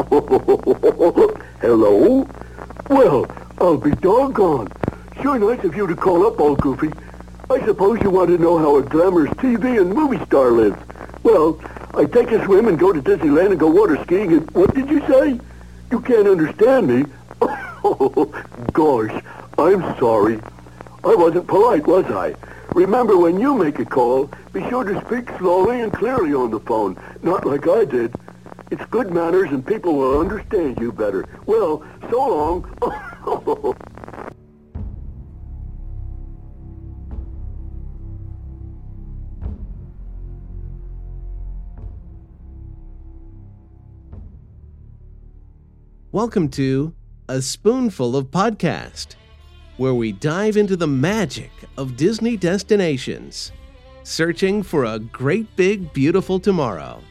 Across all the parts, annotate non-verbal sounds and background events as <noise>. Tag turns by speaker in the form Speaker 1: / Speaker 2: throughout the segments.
Speaker 1: <laughs> Hello? Well, I'll be doggone. Sure nice of you to call up, old Goofy. I suppose you want to know how a glamorous TV and movie star lives. Well, I take a swim and go to Disneyland and go water skiing and what did you say? You can't understand me? Oh, <laughs> gosh, I'm sorry. I wasn't polite, was I? Remember, when you make a call, be sure to speak slowly and clearly on the phone, not like I did. It's good manners and people will understand you better. Well, so long. <laughs>
Speaker 2: Welcome to A Spoonful of Podcast, where we dive into the magic of Disney destinations, searching for a great big beautiful tomorrow.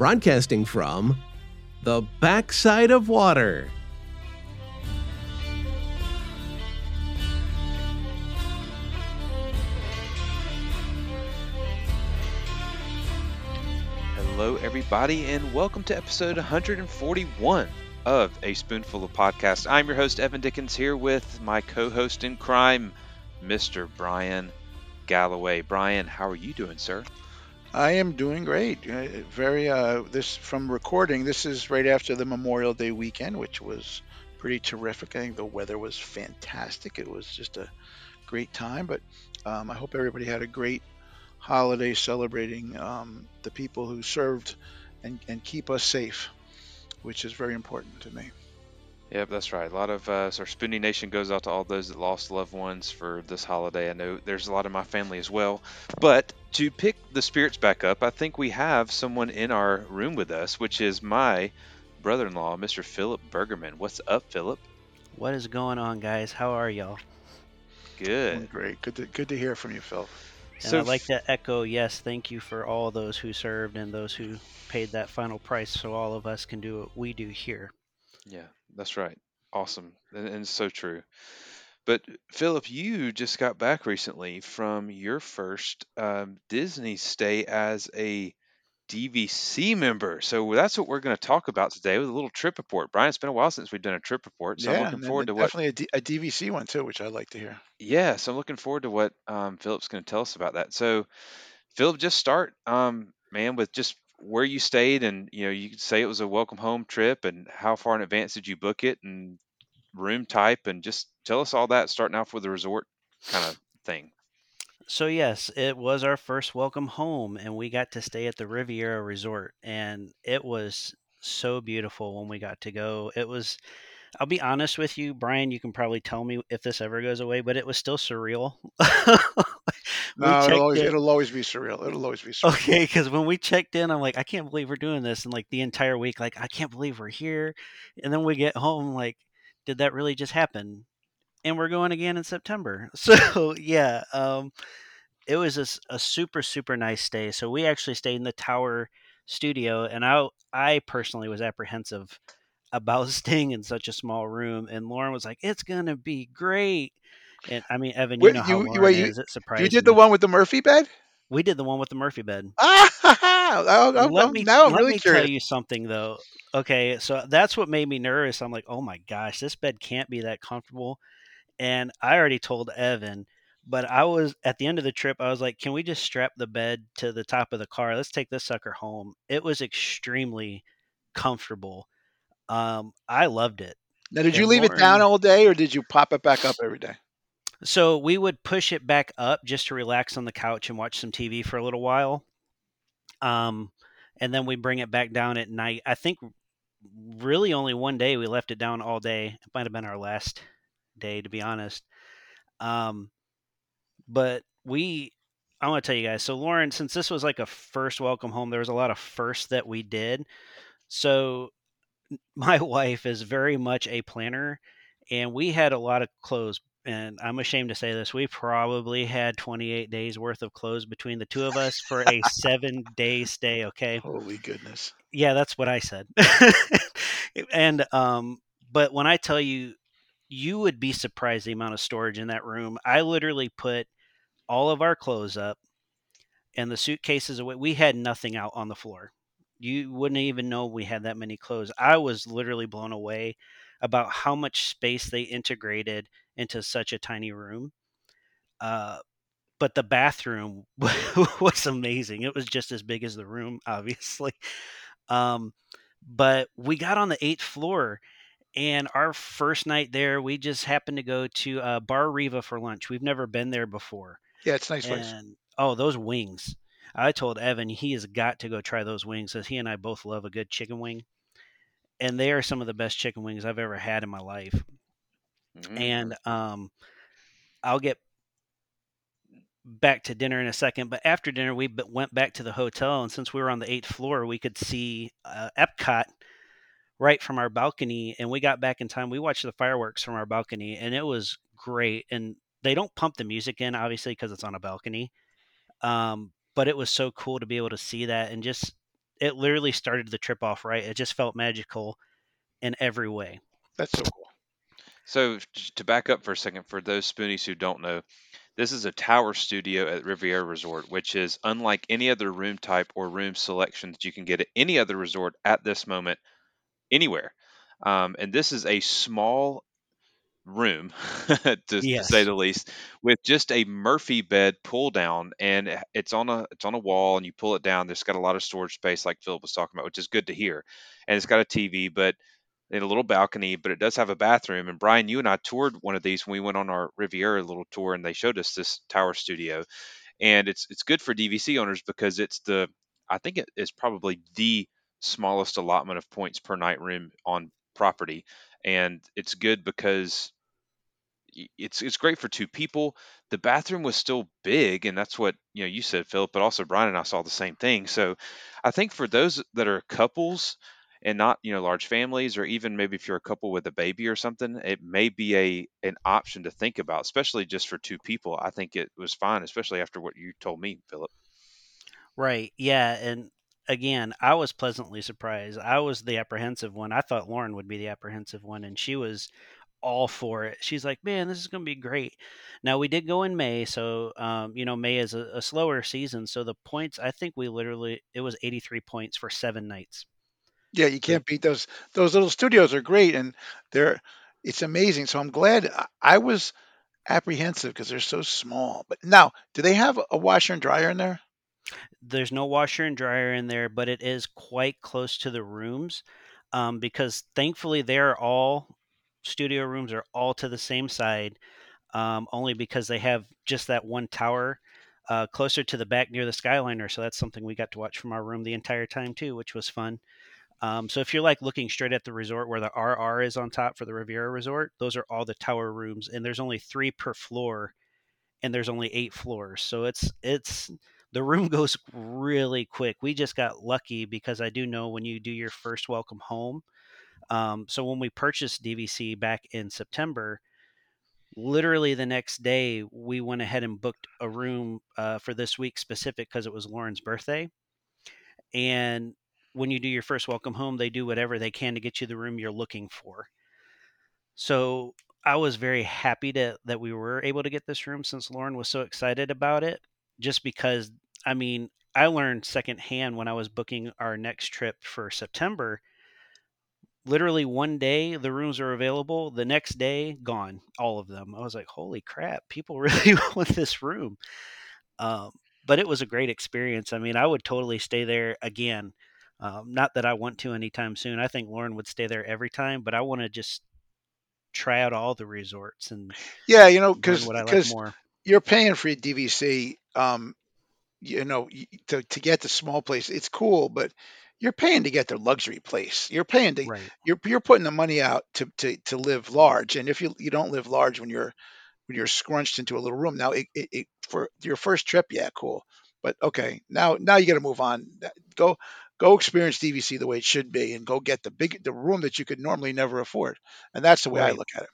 Speaker 2: Broadcasting from the backside of water.
Speaker 3: Hello, everybody, and welcome to episode 141 of A Spoonful of Podcast. I'm your host, Evan Dickens, here with my co host in crime, Mr. Bryan Galloway. Bryan, how are you doing, sir?
Speaker 4: I am doing great. Uh, Very uh, this from recording. This is right after the Memorial Day weekend, which was pretty terrific. I think the weather was fantastic. It was just a great time. But um, I hope everybody had a great holiday celebrating um, the people who served and, and keep us safe, which is very important to me.
Speaker 3: Yep, that's right. A lot of uh, so our Spoonie Nation goes out to all those that lost loved ones for this holiday. I know there's a lot of my family as well. But to pick the spirits back up, I think we have someone in our room with us, which is my brother-in-law, Mr. Phillip Bergerman. What's up, Phillip?
Speaker 5: What is going on, guys? How are y'all?
Speaker 3: Good.
Speaker 4: Doing great. Good to good to hear from you, Phil.
Speaker 5: And
Speaker 3: So
Speaker 5: I'd like to echo, yes, thank you for all those who served and those who paid that final price so all of us can do what we do here.
Speaker 3: Yeah, that's right. Awesome. And, and so true. But Phillip, you just got back recently from your first um, Disney stay as a DVC member. So that's what we're going to talk about today with a little trip report. Bryan, it's been a while since we've done a trip report, so I'm looking forward to
Speaker 4: then
Speaker 3: what.
Speaker 4: definitely a, D, a DVC one too, which I'd like to hear.
Speaker 3: Yeah, so I'm looking forward to what um, Phillip's going to tell us about that. So, Phillip, just start, um, man, with just where you stayed, and you know, you could say it was a welcome home trip, and how far in advance did you book it, and room type, and just tell us all that, starting off with the resort kind of thing.
Speaker 5: So, yes, it was our first welcome home, and we got to stay at the Riviera Resort, and it was so beautiful when we got to go. It was, I'll be honest with you, Bryan, you can probably tell me if this ever goes away, but it was still surreal. <laughs> <laughs>
Speaker 4: No, it'll always, it'll always be surreal. It'll always be surreal.
Speaker 5: Okay, because when we checked in, I'm like, I can't believe we're doing this, and like the entire week, like I can't believe we're here, and then we get home, like, did that really just happen? And we're going again in September. <laughs> So yeah, um, it was a super super nice stay. So we actually stayed in the Tower Studio, and I I personally was apprehensive about <laughs> staying in such a small room, and Lauren was like, "It's gonna be great." And I mean, Evan, you
Speaker 4: Wait,
Speaker 5: know how
Speaker 4: you- you-
Speaker 5: Lauren
Speaker 4: wait, you-
Speaker 5: is. It surprised
Speaker 4: You did
Speaker 5: me.
Speaker 4: the one with the Murphy bed?
Speaker 5: We did the one with the Murphy bed.
Speaker 4: Ah, <laughs> oh, oh,
Speaker 5: let
Speaker 4: oh,
Speaker 5: me
Speaker 4: now I'm
Speaker 5: let
Speaker 4: really
Speaker 5: me
Speaker 4: curious.
Speaker 5: tell you something though. Okay, so that's what made me nervous. I'm like, oh my gosh, this bed can't be that comfortable. And I already told Evan, but I was at the end of the trip. I was like, can we just strap the bed to the top of the car? Let's take this sucker home. It was extremely comfortable. Um, I loved it.
Speaker 4: Now, did you leave it down
Speaker 5: Lauren-
Speaker 4: all day, or did you pop it back up every day?
Speaker 5: So we would push it back up just to relax on the couch and watch some TV for a little while. Um, and then we bring it back down at night. I think really only one day we left it down all day. It might have been our last day, to be honest. Um, but we, I want to tell you guys. So Lauren, since this was like a first welcome home, there was a lot of firsts that we did. So <laughs> my wife is very much a planner, and we had a lot of clothes. And I'm ashamed to say this: we probably had 28 days worth of clothes between the two of us for a <laughs> seven day stay. Okay,
Speaker 4: Holy goodness!
Speaker 5: yeah, that's what I said. <laughs> and um, but when I tell you, you would be surprised the amount of storage in that room. I literally put all of our clothes up and the suitcases away. We had nothing out on the floor. You wouldn't even know we had that many clothes. I was literally blown away about how much space they integrated into such a tiny room. Uh, but the bathroom <laughs> was amazing. It was just as big as the room, <laughs> obviously. Um, but we got on the eighth floor, and our first night there, we just happened to go to uh, Bar Riva for lunch. We've never been there before.
Speaker 4: Yeah, it's nice place.
Speaker 5: Oh, those wings! I told Evan he has got to go try those wings, as he and I both love a good chicken wing, and they are some of the best chicken wings I've ever had in my life.
Speaker 3: Mhm.
Speaker 5: And um, I'll get back to dinner in a second. But after dinner, we went back to the hotel, and since we were on the eighth floor, we could see uh, Epcot right from our balcony. And we got back in time. We watched the fireworks from our balcony, and it was great. And they don't pump the music in, obviously, because it's on a balcony. Um, but it was so cool to be able to see that, and just it literally started the trip off right. It just felt magical in every way.
Speaker 4: That's so cool.
Speaker 3: So to back up for a second, for those spoonies who don't know, this is a tower studio at Riviera Resort, which is unlike any other room type or room selection that you can get at any other resort at this moment, anywhere. Um, and this is a small room, <laughs> to, to say the least, with just a Murphy bed pull down, and it's on a it's on a wall, and you pull it down. There's got a lot of storage space, like Phillip was talking about, which is good to hear. And it's got a TV, but and a little balcony, but it does have a bathroom. And Bryan, you and I toured one of these when we went on our Riviera little tour, and they showed us this tower studio. And it's it's good for DVC owners because it's the I think it is probably the smallest allotment of points per night room on property, and it's good because it's it's great for two people. The bathroom was still big, and that's what you know you said, Phillip, but also Bryan and I saw the same thing. So I think for those that are couples and not you know large families, or even maybe if you're a couple with a baby or something, it may be a an option to think about, especially just for two people. I think it was fine, especially after what you told me, Phillip.
Speaker 5: Right. Yeah. And again, I was pleasantly surprised. I was the apprehensive one. I thought Lauren would be the apprehensive one, and she was all for it. She's like, man, this is going to be great. Now, we did go in May. So, um, you know, May is a, a slower season. So the points, I think we literally, it was 83 points for seven nights.
Speaker 4: Yeah, you can't beat those. Those little studios are great, and they're it's amazing. So I'm glad I, I was apprehensive because they're so small. But now, do they have a washer and dryer in there?
Speaker 5: There's no washer and dryer in there, but it is quite close to the rooms um, because thankfully they're all studio rooms are all to the same side, um, only because they have just that one tower uh, closer to the back near the Skyliner. So that's something we got to watch from our room the entire time too, which was fun. Um, so if you're like looking straight at the resort where the RR is on top for the Riviera Resort, those are all the tower rooms, and there's only three per floor, and there's only eight floors. So it's it's the room <laughs> goes really quick. We just got lucky because I do know when you do your first welcome home. Um, so when we purchased DVC back in September, literally the next day we went ahead and booked a room uh, for this week specific because it was Lauren's birthday. And when you do your first welcome home, they do whatever they can to get you the room you're looking for. So I was very happy to that we were able to get this room since Lauren was so excited about it. Just because, I mean, I learned secondhand when I was booking our next trip for September. Literally one day the rooms are available, the next day gone, all of them. I was like, holy crap, people <laughs> really want this room. Um, but it was a great experience. I mean, I would totally stay there again. Um, not that I want to anytime soon. I think Lauren would stay there every time, but I want to just try out all the resorts and
Speaker 4: Yeah, you know, because
Speaker 5: like
Speaker 4: you're paying for your DVC. Um, you know, to to get the small place, it's cool, but you're paying to get the luxury place. You're paying to
Speaker 5: Right.
Speaker 4: you're you're putting the money out to to to live large. And if you you don't live large when you're when you're scrunched into a little room, now it, it, it for your first trip, yeah, cool. But okay, now now you got to move on. Go go experience DVC the way it should be, and go get the big the room that you could normally never afford. And that's the way I look at it.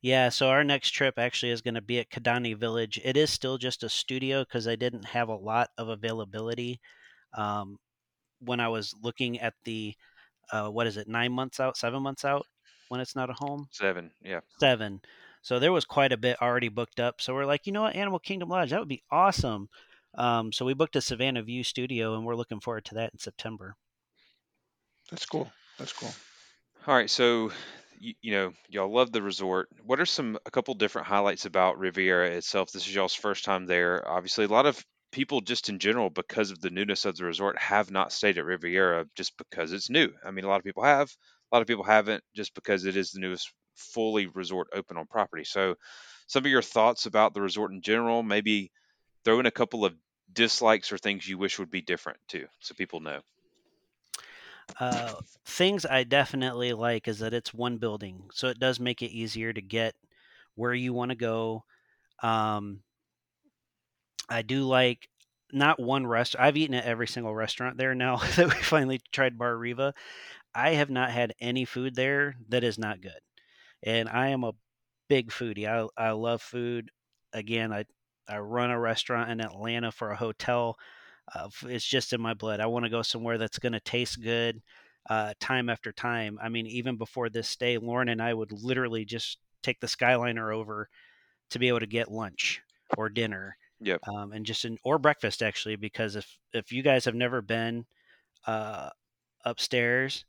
Speaker 5: Yeah, so our next trip actually is going to be at Kidani Village. It is still just a studio because I didn't have a lot of availability um, when I was looking at the uh, what is it, nine months out, seven months out when it's not a home,
Speaker 3: Seven, yeah.
Speaker 5: seven. So there was quite a bit already booked up. So we're like, you know what, Animal Kingdom Lodge, that would be awesome. Um, so we booked a Savannah View studio, and we're looking forward to that in September.
Speaker 4: That's cool. That's cool.
Speaker 3: All right, so you, you know y'all love the resort. What are some a couple different highlights about Riviera itself? This is y'all's first time there. Obviously, a lot of people just in general, because of the newness of the resort, have not stayed at Riviera just because it's new. I mean, a lot of people have, a lot of people haven't, just because it is the newest fully resort open on property. So, some of your thoughts about the resort in general, maybe throw in a couple of dislikes or things you wish would be different too, so people know.
Speaker 5: Uh, things I definitely like is that it's one building, so it does make it easier to get where you want to go. Um, I do like not one restaurant. I've eaten at every single restaurant there now <laughs> that we finally tried Bar Riva. I have not had any food there that is not good, and I am a big foodie. I I love food. Again, I I run a restaurant in Atlanta for a hotel. Uh, it's just in my blood. I want to go somewhere that's going to taste good uh, time after time. I mean, even before this day, Lauren and I would literally just take the Skyliner over to be able to get lunch or dinner.
Speaker 3: Yep.
Speaker 5: Um, and just in, or breakfast actually, because if if you guys have never been uh, upstairs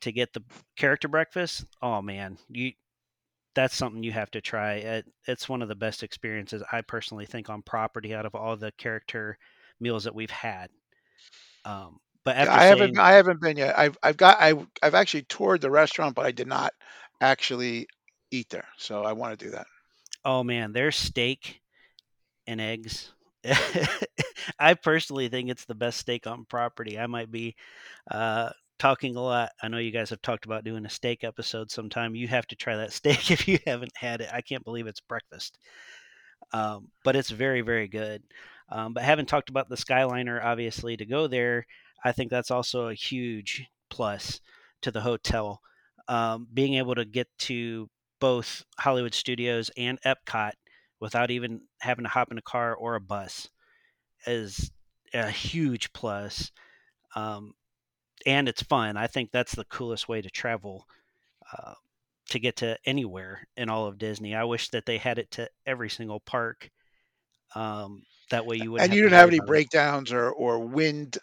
Speaker 5: to get the character breakfast, oh man, you that's something you have to try. It, it's one of the best experiences I personally think on property out of all the character meals that we've had. Um, but after
Speaker 4: I
Speaker 5: saying,
Speaker 4: haven't I haven't been yet. I've I've got I I've actually toured the restaurant, but I did not actually eat there. So I want to do that.
Speaker 5: oh man, their steak and eggs. <laughs> I personally think it's the best steak on property. I might be uh, talking a lot. I know you guys have talked about doing a steak episode sometime. You have to try that <laughs> steak if you haven't had it. I can't believe it's breakfast. Um, but it's very, very good. Um, but having talked about the Skyliner, obviously, to go there, I think that's also a huge plus to the hotel. Um, being able to get to both Hollywood Studios and Epcot without even having to hop in a car or a bus is a huge plus. Um, and it's fun. I think that's the coolest way to travel uh, to get to anywhere in all of Disney. I wish that they had it to every single park. Um, that way you wouldn't.
Speaker 4: And you didn't have any
Speaker 5: it.
Speaker 4: breakdowns or or wind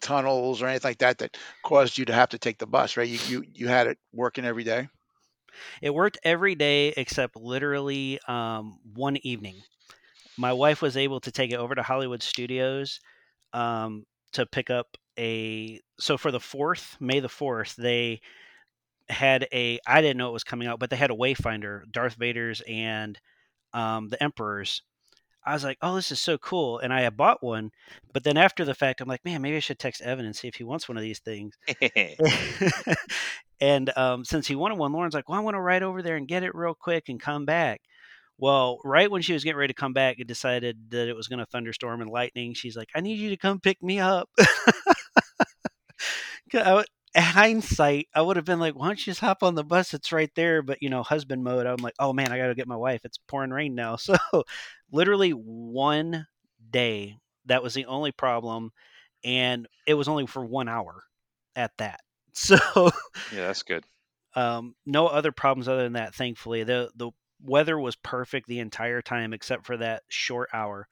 Speaker 4: tunnels or anything like that that caused you to have to take the bus, right? You you you had it working every day.
Speaker 5: It worked every day except literally um, one evening. My wife was able to take it over to Hollywood Studios um, to pick up a. So for the fourth, May the fourth, they had a. I didn't know it was coming out, but they had a Wayfinder, Darth Vader's and um, the Emperor's. I was like, "Oh, this is so cool!" And I had bought one, but then after the fact, I'm like, "Man, maybe I should text Evan and see if he wants one of these things." <laughs> <laughs> and um, since he wanted one, Lauren's like, "Well, I want to ride over there and get it real quick and come back." Well, right when she was getting ready to come back, it decided that it was going to thunderstorm and lightning. She's like, "I need you to come pick me up. <laughs> I would- hindsight, I would have been like, "Why don't you just hop on the bus? It's right there." But you know, husband mode. I'm like, "Oh man, I got to get my wife. It's pouring rain now." <laughs> So, literally one day, that was the only problem, and it was only for one hour at that. <laughs> So
Speaker 3: Yeah, that's good.
Speaker 5: um, no other problems other than that. Thankfully, the the weather was perfect the entire time except for that short hour.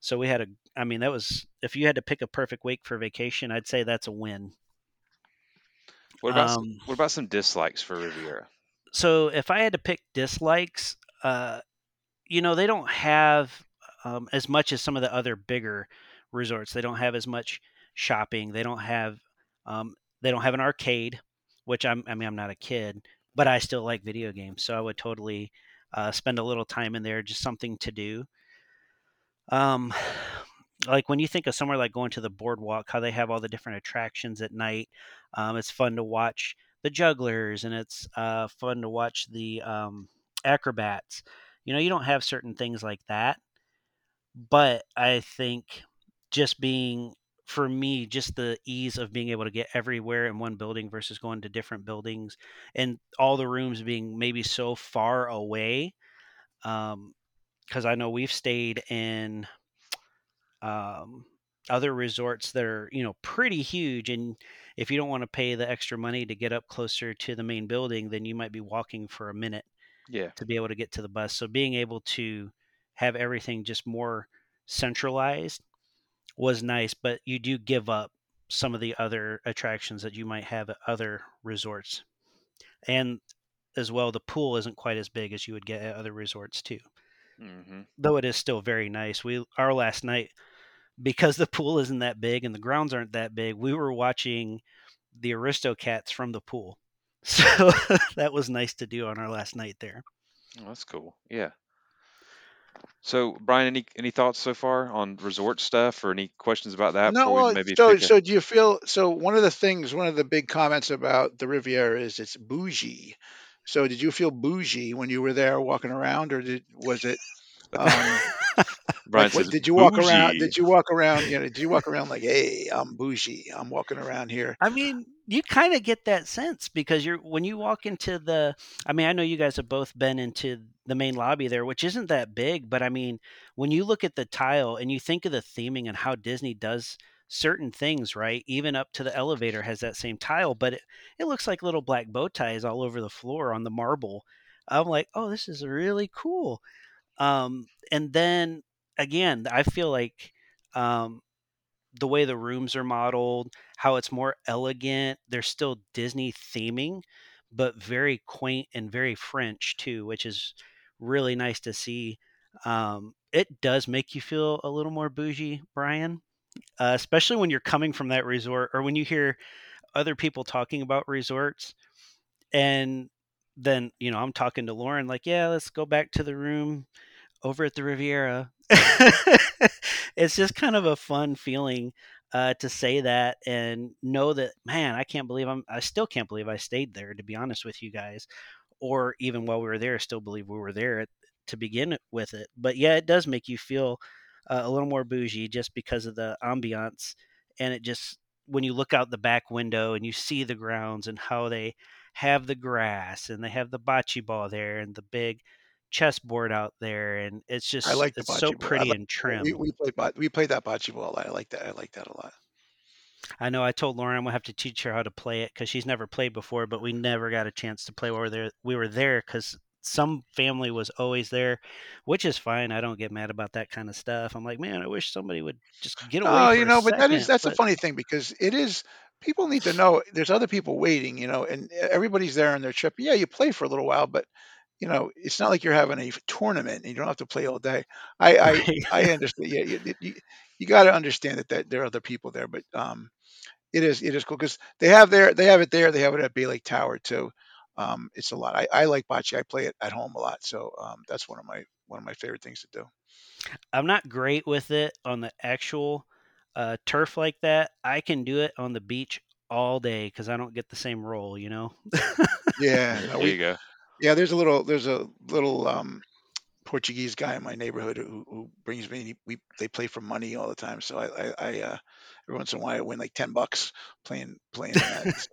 Speaker 5: So we had a. I mean, that was if you had to pick a perfect week for vacation, I'd say that's a win.
Speaker 3: What about some,
Speaker 5: Um,
Speaker 3: what about some dislikes for Riviera?
Speaker 5: so if I had to pick dislikes, uh, you know, they don't have um, as much as some of the other bigger resorts. They don't have as much shopping. They don't have um, they don't have an arcade, which I'm. I mean, I'm not a kid, but I still like video games, so I would totally uh, spend a little time in there, just something to do. Um, <sighs> like when you think of somewhere like going to the boardwalk, how they have all the different attractions at night. Um, it's fun to watch the jugglers, and it's uh, fun to watch the um, acrobats. You know, you don't have certain things like that, but I think just being for me, just the ease of being able to get everywhere in one building versus going to different buildings, and all the rooms being maybe so far away. Because I know we've stayed in um, other resorts that are you know pretty huge and if you don't want to pay the extra money to get up closer to the main building then you might be walking for a minute
Speaker 3: Yeah,
Speaker 5: to be able to get to the bus so being able to have everything just more centralized was nice but you do give up some of the other attractions that you might have at other resorts. And as well, the pool isn't quite as big as you would get at other resorts too.
Speaker 3: hmm
Speaker 5: Though it is still very nice. We our last night because the <laughs> pool isn't that big and the grounds aren't that big, we were watching the Aristocats from the pool. <laughs> So <laughs> that was nice to do on our last night there.
Speaker 3: Oh, that's cool. Yeah. So, Bryan, any any thoughts so far on resort stuff, or any questions about that
Speaker 4: No,
Speaker 3: before we
Speaker 4: well,
Speaker 3: maybe
Speaker 4: so
Speaker 3: pick a?
Speaker 4: so do you feel so one of the things, one of the big comments about the Riviera is it's bougie. So did you feel bougie when you were there walking around, or did was it um <laughs>
Speaker 3: Bryan
Speaker 4: like what did you walk around did you walk around, you know, did you walk around like, hey, I'm bougie. I'm walking around here.
Speaker 5: I mean, you kind of get that sense because you're when you walk into the I mean, I know you guys have both been into the main lobby there, which isn't that big, but I mean, when you look at the tile and you think of the theming and how Disney does certain things, right? Even up to the elevator has that same tile, but it, it looks like little black bow ties all over the floor on the marble. I'm like, "Oh, this is really cool." Um and then again, I feel like um the way the rooms are modeled, how it's more elegant. There's still Disney theming, but very quaint and very French too, which is really nice to see. Um, it does make you feel a little more bougie, Bryan, uh, especially when you're coming from that resort or when you hear other people talking about resorts. And then, you know, I'm talking to Lauren, like, yeah, let's go back to the room over at the Riviera. <laughs> it's just kind of a fun feeling uh, to say that and know that, man, I can't believe I'm, I still can't believe I stayed there, to be honest with you guys. Or even while we were there, still believe we were there to begin with it. But yeah, it does make you feel uh, a little more bougie just because of the ambiance. And it just, when you look out the back window and you see the grounds and how they have the grass and they have the bocce ball there and the big chessboard out there and it's just,
Speaker 4: I like
Speaker 5: it's so
Speaker 4: bocce ball. I
Speaker 5: pretty
Speaker 4: like
Speaker 5: and trim
Speaker 4: we, we played we played that bocce ball. I like that. I like that a lot.
Speaker 5: I know i told lauren i'm gonna have to teach her how to play it because she's never played before but we never got a chance to play while we were there we were there because some family was always there which is fine i don't get mad about that kind of stuff i'm like man i wish somebody would just get away
Speaker 4: Oh, you
Speaker 5: a
Speaker 4: know, but that is
Speaker 5: second
Speaker 4: that's a
Speaker 5: but
Speaker 4: funny thing because it is people need to know there's other people waiting, you know, and eh, everybody's there on their trip. Yeah, you play for a little while, but you know, it's not like you're having a tournament and you don't have to play all day. I <laughs> I I understand. Yeah, you you, you got to understand that, that there are other people there, but um, it is it is cool because they have their they have it there. They have it at Bay Lake Tower too. Um, it's a lot. I, I like bocce. I play it at home a lot, so um, that's one of my one of my favorite things to do.
Speaker 5: i'm not great with it on the actual uh, turf like that i can do it on the beach all day because i don't get the same roll you know
Speaker 4: Yeah, no,
Speaker 3: There
Speaker 4: we
Speaker 3: you go.
Speaker 4: Yeah. There's a little there's a little um, Portuguese guy in my neighborhood who, who brings me. We they play for money all the time, so I I, I uh, every once in a while I win like ten bucks playing playing in that. So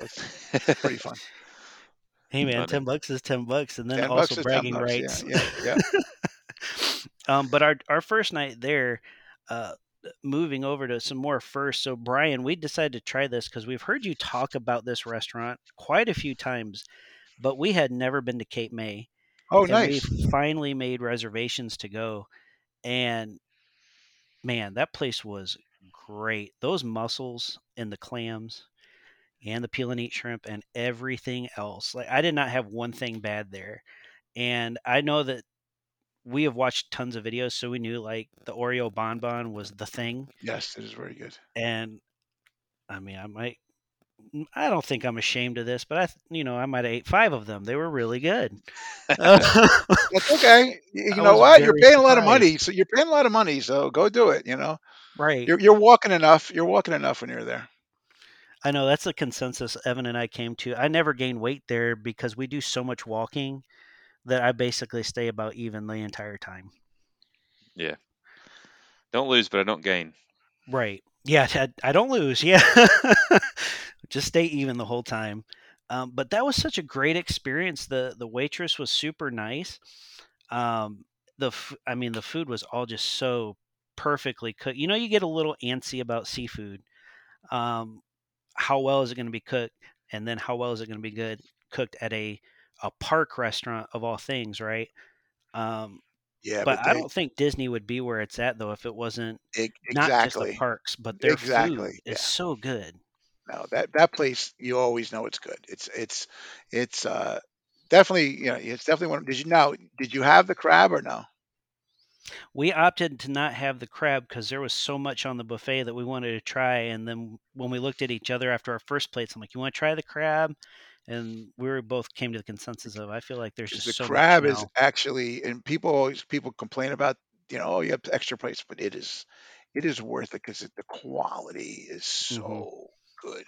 Speaker 4: it's <laughs> pretty fun.
Speaker 5: hey man
Speaker 3: Funny.
Speaker 5: 10 bucks is 10 bucks and then also
Speaker 4: bucks is ten
Speaker 5: bragging
Speaker 4: bucks. Yeah,
Speaker 5: rights
Speaker 4: yeah, yeah. <laughs>
Speaker 5: um, but our our first night there, uh, moving over to some more first. So Bryan, we decided to try this because we've heard you talk about this restaurant quite a few times, but we had never been to Cape May,
Speaker 4: Oh,
Speaker 5: and we finally made reservations to go. And man, that place was great. Those mussels and the clams and the peel and eat shrimp and everything else. Like I did not have one thing bad there. And I know that we have watched tons of videos, so we knew like the Oreo bonbon was the thing.
Speaker 4: Yes, it is very good.
Speaker 5: And I mean, I might, I don't think I'm ashamed of this, but I, you know, I might have ate five of them. They were really good. I <laughs> uh,
Speaker 4: That's okay. <laughs> You know what? You're paying a lot of money, so you're paying a lot of money. So go do it. You know,
Speaker 5: Right.
Speaker 4: you're you're walking enough. You're walking enough when you're there.
Speaker 5: I know that's the consensus Evan and I came to. I never gain weight there because we do so much walking that I basically stay about even the entire time.
Speaker 3: Yeah. Don't lose, but I don't gain.
Speaker 5: Right. Yeah, I don't lose. Yeah. <laughs> Just stay even the whole time. Um, but that was such a great experience. The the waitress was super nice. Um, the f- I mean the food was all just so perfectly cooked. You know, you get a little antsy about seafood. Um, how well is it going to be cooked, and then how well is it going to be good cooked at a a park restaurant of all things, right? Um,
Speaker 4: Yeah,
Speaker 5: but
Speaker 4: but
Speaker 5: I don't think Disney would be where it's at though if it wasn't
Speaker 4: e-
Speaker 5: not just the parks, but their food.
Speaker 4: Yeah.
Speaker 5: is so good.
Speaker 4: No, that that place you always know it's good. It's it's it's uh definitely you know it's definitely one. Did you now? Did you have the crab or no?
Speaker 5: We opted to not have the crab because there was so much on the buffet that we wanted to try. And then when we looked at each other after our first plates, I'm like, "You want to try the crab?" And we were both came to the consensus of, I feel like there's just so
Speaker 4: the
Speaker 5: so
Speaker 4: crab is
Speaker 5: now.
Speaker 4: actually, and people always people complain about you know oh you have extra plates, but it is it is worth it because the quality is
Speaker 5: hmm
Speaker 4: so good.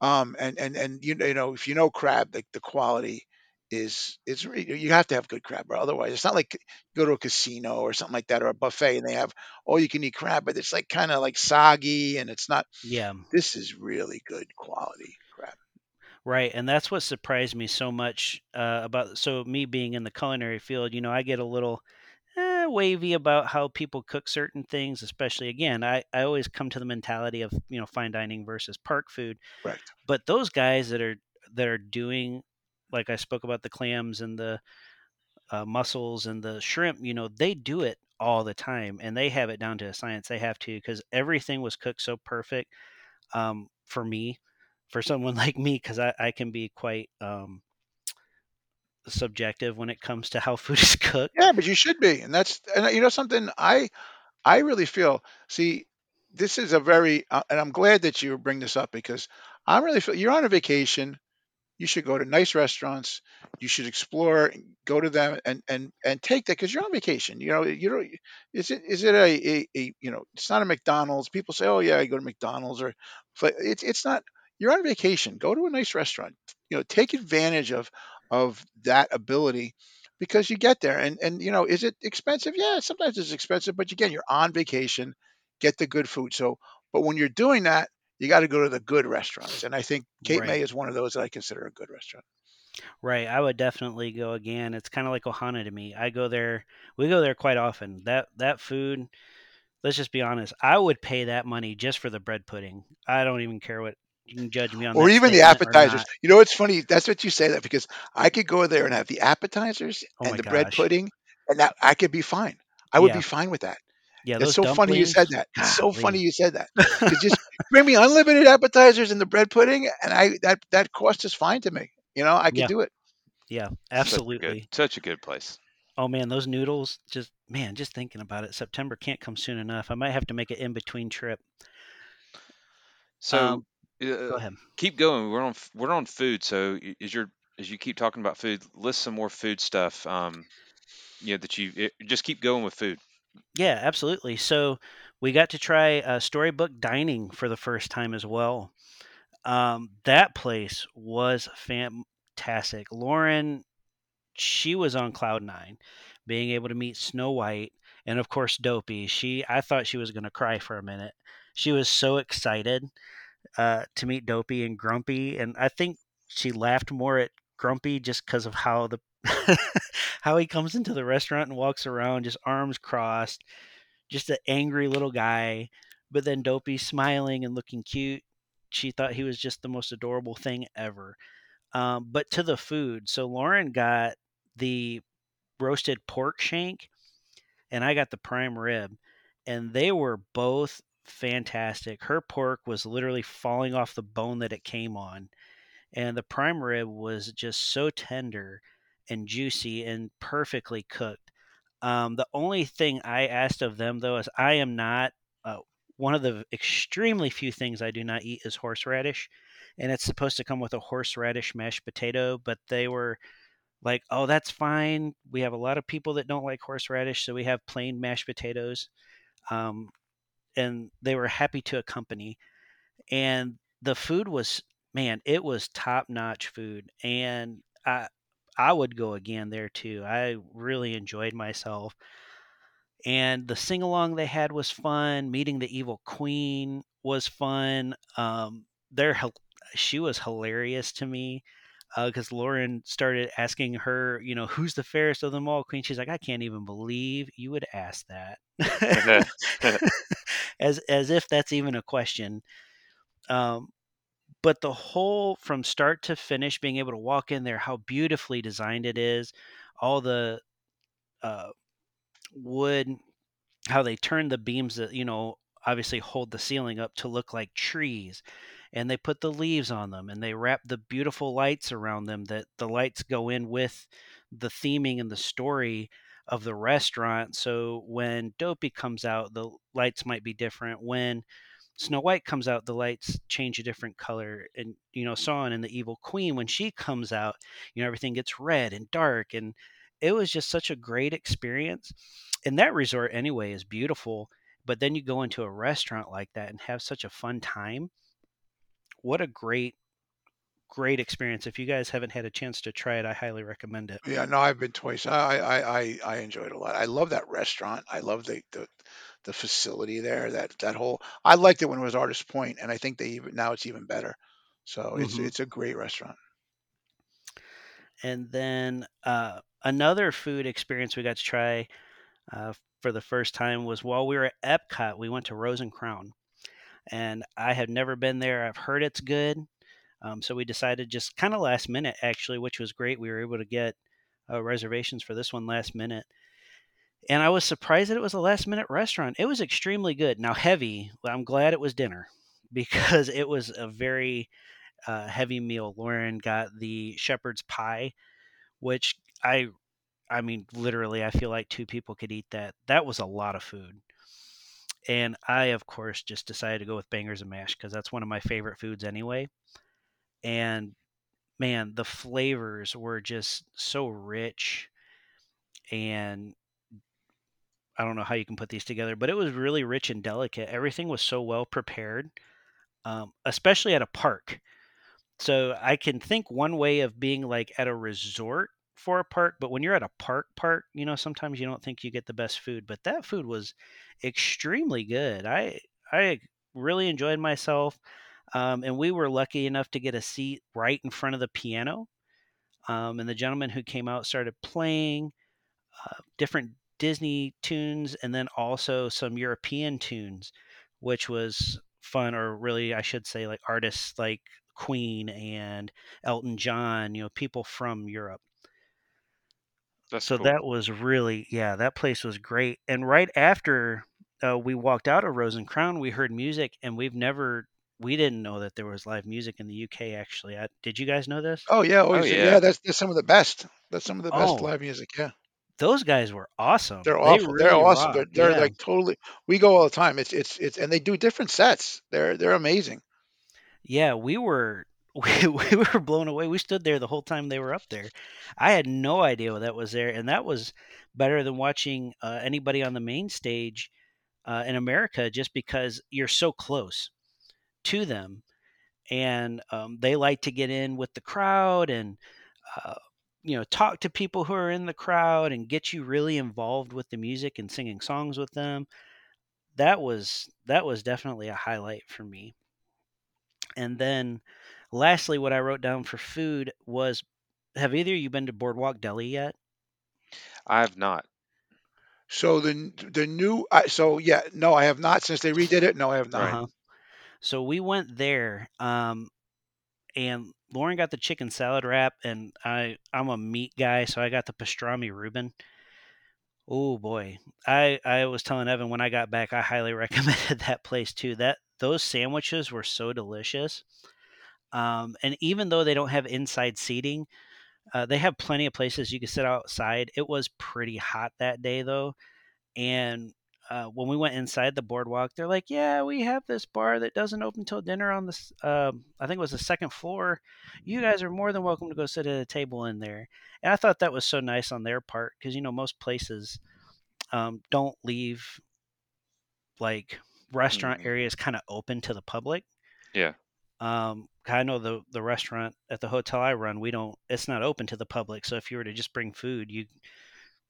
Speaker 4: Um, and and and you know, you know, if you know crab, like the quality is is re- you have to have good crab, or otherwise it's not like go to a casino or something like that or a buffet and they have all you can eat crab, but it's like kind of like soggy and it's not.
Speaker 5: Yeah,
Speaker 4: This is really good quality crab.
Speaker 5: right. And that's what surprised me so much uh, about. So me being in the culinary field, you know, I get a little eh, wavy about how people cook certain things. Especially again, I I always come to the mentality of you know fine dining versus park food.
Speaker 4: Correct.
Speaker 5: But those guys that are that are doing like I spoke about the clams and the uh, mussels and the shrimp, you know, they do it all the time and they have it down to a science. They have to because everything was cooked so perfect um, for me, for someone <laughs> like me, because I, I can be quite um, subjective when it comes to how food <laughs> is cooked.
Speaker 4: Yeah, but you should be, and that's and you know something I I really feel. See, this is a very uh, and I'm glad that you bring this up because I'm really feel you're on a vacation you should go to nice restaurants. You should explore, go to them, and and and take that because you're on vacation. You know, you know, is it is it a, a, a you know, it's not a McDonald's. People say, oh yeah, I go to McDonald's, or but it's it's not. You're on vacation. Go to a nice restaurant. You know, take advantage of of that ability because you get there and and you know, is it expensive? Yeah, sometimes it's expensive, but again, you're on vacation. Get the good food. So, but when you're doing that you got to go to the good restaurants. And I think Cape
Speaker 5: Right.
Speaker 4: May is one of those that I consider a good restaurant.
Speaker 5: Right. I would definitely go again. It's kind of like Ohana to me. I go there. We go there quite often. That that food. Let's just be honest. I would pay that money just for the bread pudding. I don't even care what you can judge me on
Speaker 4: Or
Speaker 5: that
Speaker 4: even the appetizers. You know, it's funny. That's what you say that because I could go there and have the appetizers
Speaker 5: Oh
Speaker 4: and
Speaker 5: my
Speaker 4: the bread pudding, and that I could be fine. I would
Speaker 5: Yeah.
Speaker 4: be fine with that.
Speaker 5: Yeah.
Speaker 4: It's
Speaker 5: Those
Speaker 4: so funny you said that. It's so funny you said that. <laughs> Because just bring me unlimited appetizers and the bread pudding, and I that that cost is fine to me. You know, I could
Speaker 5: Yeah.
Speaker 4: do it.
Speaker 5: Yeah.
Speaker 3: Such a good,
Speaker 5: Absolutely.
Speaker 3: such a good place.
Speaker 5: Oh man, those noodles. Just man, just thinking about it. September can't come soon enough. I might have to make an in between trip.
Speaker 3: So
Speaker 5: Um, go
Speaker 3: uh,
Speaker 5: ahead.
Speaker 3: keep going. We're on we're on food. So as you're as you keep talking about food, list some more food stuff. Um, you know that you it, just keep going with food.
Speaker 5: Yeah, absolutely. So we got to try uh, Storybook Dining for the first time as well. Um, that place was fantastic. Lauren, she was on cloud nine, being able to meet Snow White and of course Dopey. She, I thought she was going to cry for a minute. She was so excited uh, to meet Dopey and Grumpy, and I think she laughed more at Grumpy just because of how the <laughs> how he comes into the restaurant and walks around just arms crossed, just an angry little guy. But then Dopey smiling and looking cute. She thought he was just the most adorable thing ever. Um, but to the food, so Lauren got the roasted pork shank, and I got the prime rib, and they were both fantastic. Her pork was literally falling off the bone that it came on, and the prime rib was just so tender and juicy and perfectly cooked. Um, the only thing I asked of them though is I am not uh, one of the extremely few things I do not eat is horseradish, and it's supposed to come with a horseradish mashed potato, but they were like, "Oh, that's fine. We have a lot of people that don't like horseradish, so we have plain mashed potatoes." Um, and they were happy to accompany. And the food was, man, it was top notch food, and I I would go again there too. I really enjoyed myself, and the sing along they had was fun. Meeting the evil queen was fun. Um, they're she was hilarious to me because Lauren started asking her, you know, who's the fairest of them all, Queen. She's like, I can't even believe you would ask that, <laughs> <laughs> as as if that's even a question. Um, but the whole from start to finish, being able to walk in there, how beautifully designed it is, all the uh, wood, how they turn the beams that you know obviously hold the ceiling up to look like trees and they put the leaves on them and they wrap the beautiful lights around them that the lights go in with the theming and the story of the restaurant. So when Dopey comes out, the lights might be different. When Snow White comes out, the lights change a different color, and you know, so on. And the Evil Queen, when she comes out, you know, everything gets red and dark, and it was just such a great experience. And that resort, anyway, is beautiful. But then you go into a restaurant like that and have such a fun time. What a great great experience. If you guys haven't had a chance to try it, I highly recommend it.
Speaker 4: Yeah, no, I've been twice. I I I, I enjoyed it a lot. I love that restaurant. I love the, the the facility there. That that whole I liked it when it was Artist Point, and I think they even now it's even better. So it's
Speaker 5: Mhm.
Speaker 4: it's a great restaurant.
Speaker 5: And then uh, another food experience we got to try uh, for the first time was while we were at Epcot. We went to Rose and Crown, and I have never been there. I've heard it's good, um, so we decided just kind of last minute actually, which was great. We were able to get uh, reservations for this one last minute. And I was surprised that it was a last minute restaurant. It was extremely good. Now, heavy, I'm glad it was dinner <laughs> because it was a very uh, heavy meal. Lauren got the shepherd's pie, which I, I mean, literally, I feel like two people could eat that. That was a lot of food. And I, of course, just decided to go with bangers and mash because that's one of my favorite foods anyway. And man, the flavors were just so rich and I don't know how you can put these together, but it was really rich and delicate. Everything was so well prepared, um, especially at a park. So I can think one way of being like at a resort for a park, but when you're at a park park, you know, sometimes you don't think you get the best food, but that food was extremely good. I I really enjoyed myself. Um, and we were lucky enough to get a seat right in front of the piano. Um, and the gentleman who came out started playing uh, different Disney tunes and then also some European tunes, which was fun, or really, I should say, like artists like Queen and Elton John, you know, people from Europe.
Speaker 3: That's
Speaker 5: so
Speaker 3: cool.
Speaker 5: that was really, yeah, that place was great. And right after uh, we walked out of Rose and Crown, we heard music, and we've never, we didn't know that there was live music in the UK. Actually, I, did you guys know this?
Speaker 4: Oh yeah, always,
Speaker 3: yeah.
Speaker 4: yeah. That's that's some of the best. That's some of the best
Speaker 5: Oh.
Speaker 4: live music. Yeah,
Speaker 5: Those guys were awesome.
Speaker 4: they're
Speaker 5: They
Speaker 4: awful. they're
Speaker 5: really
Speaker 4: awesome. They're, they're
Speaker 5: yeah.
Speaker 4: like totally. We go all the time. It's it's it's and they do different sets. They're they're amazing.
Speaker 5: Yeah, we were <laughs> we, we were blown away. We stood there the whole time they were up there. I had no idea that was there, and that was better than watching uh, anybody on the main stage uh, in America, just because you're so close to them, and um, they like to get in with the crowd and uh, you know talk to people who are in the crowd and get you really involved with the music and singing songs with them. That was that was definitely a highlight for me. And then lastly, what I wrote down for food was have either of you been to Boardwalk Deli yet?
Speaker 3: I have not.
Speaker 4: So the the new. I so yeah. No, I have not since they redid it. No, I have not.
Speaker 5: Uh-huh. So we went there, um, and Lauren got the chicken salad wrap, and I I'm a meat guy, so I got the pastrami Reuben. Oh boy, I I was telling Evan when I got back, I highly <laughs> recommended that place too. That those sandwiches were so delicious. Um, and even though they don't have inside seating, uh, they have plenty of places you can sit outside. It was pretty hot that day though, and uh, when we went inside the boardwalk, they're like, "Yeah, we have this bar that doesn't open till dinner on this. Um, I think it was the second floor. You guys are more than welcome to go sit at a table in there." And I thought that was so nice on their part because you know most places um, don't leave like restaurant
Speaker 3: Mhm.
Speaker 5: areas kind of open to the public.
Speaker 3: Yeah.
Speaker 5: Um, I know the the restaurant at the hotel I run, we don't. It's not open to the public. So if you were to just bring food, you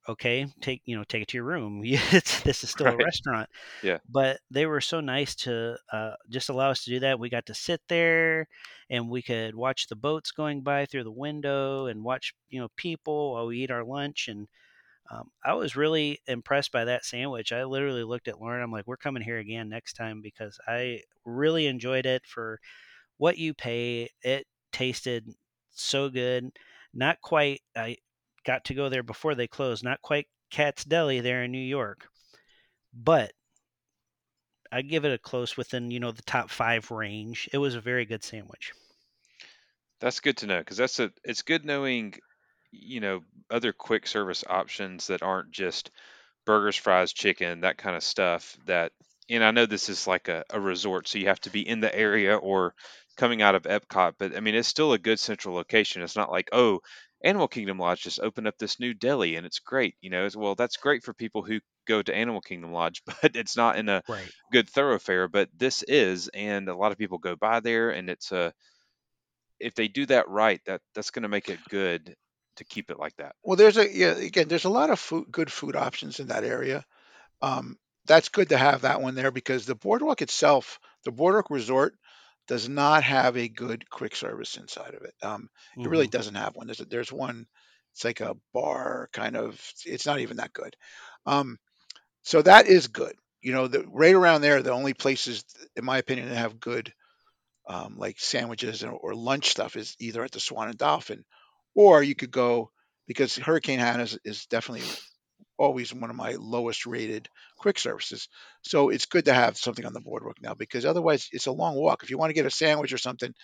Speaker 5: okay, take you know take it to your room. <laughs> it's, this is still a restaurant.
Speaker 3: Yeah.
Speaker 5: But they were so nice to uh, just allow us to do that. We got to sit there, and we could watch the boats going by through the window, and watch you know people while we eat our lunch. And um, I was really impressed by that sandwich. I literally looked at Lauren. I'm like, we're coming here again next time because I really enjoyed it for what you pay. It tasted so good. Not quite. I got to go there before they closed. Not quite Katz's Deli there in New York, but I give it a close within you know the top five range. It was a very good sandwich.
Speaker 3: That's good to know because that's a. It's good knowing, you know, other quick service options that aren't just burgers, fries, chicken, that kind of stuff. That and I know this is like a, a resort, so you have to be in the area or coming out of Epcot, but I mean it's still a good central location. It's not like oh, Animal Kingdom Lodge just opened up this new deli and it's great. You know, it's, well that's great for people who go to Animal Kingdom Lodge, <laughs> but it's not in a
Speaker 5: Right.
Speaker 3: good thoroughfare. But this is, and a lot of people go by there, and it's a if they do that right, that that's going to make it good to keep it like that.
Speaker 4: Well, there's a yeah. Again, there's a lot of food, good food options in that area. Um, that's good to have that one there because the boardwalk itself, the boardwalk resort, does not have a good quick service inside of it. Um, it really
Speaker 5: Mhm.
Speaker 4: doesn't have one. There's a, there's one. It's like a bar kind of. It's not even that good. Um, so that is good. You know, the, right around there, the only places, in my opinion, that have good um, like sandwiches or, or lunch stuff is either at the Swan and Dolphin, or you could go because Hurricane Hannah's is definitely always one of my lowest rated quick services. So it's good to have something on the boardwalk now because otherwise it's a long walk. If you want to get a sandwich or something,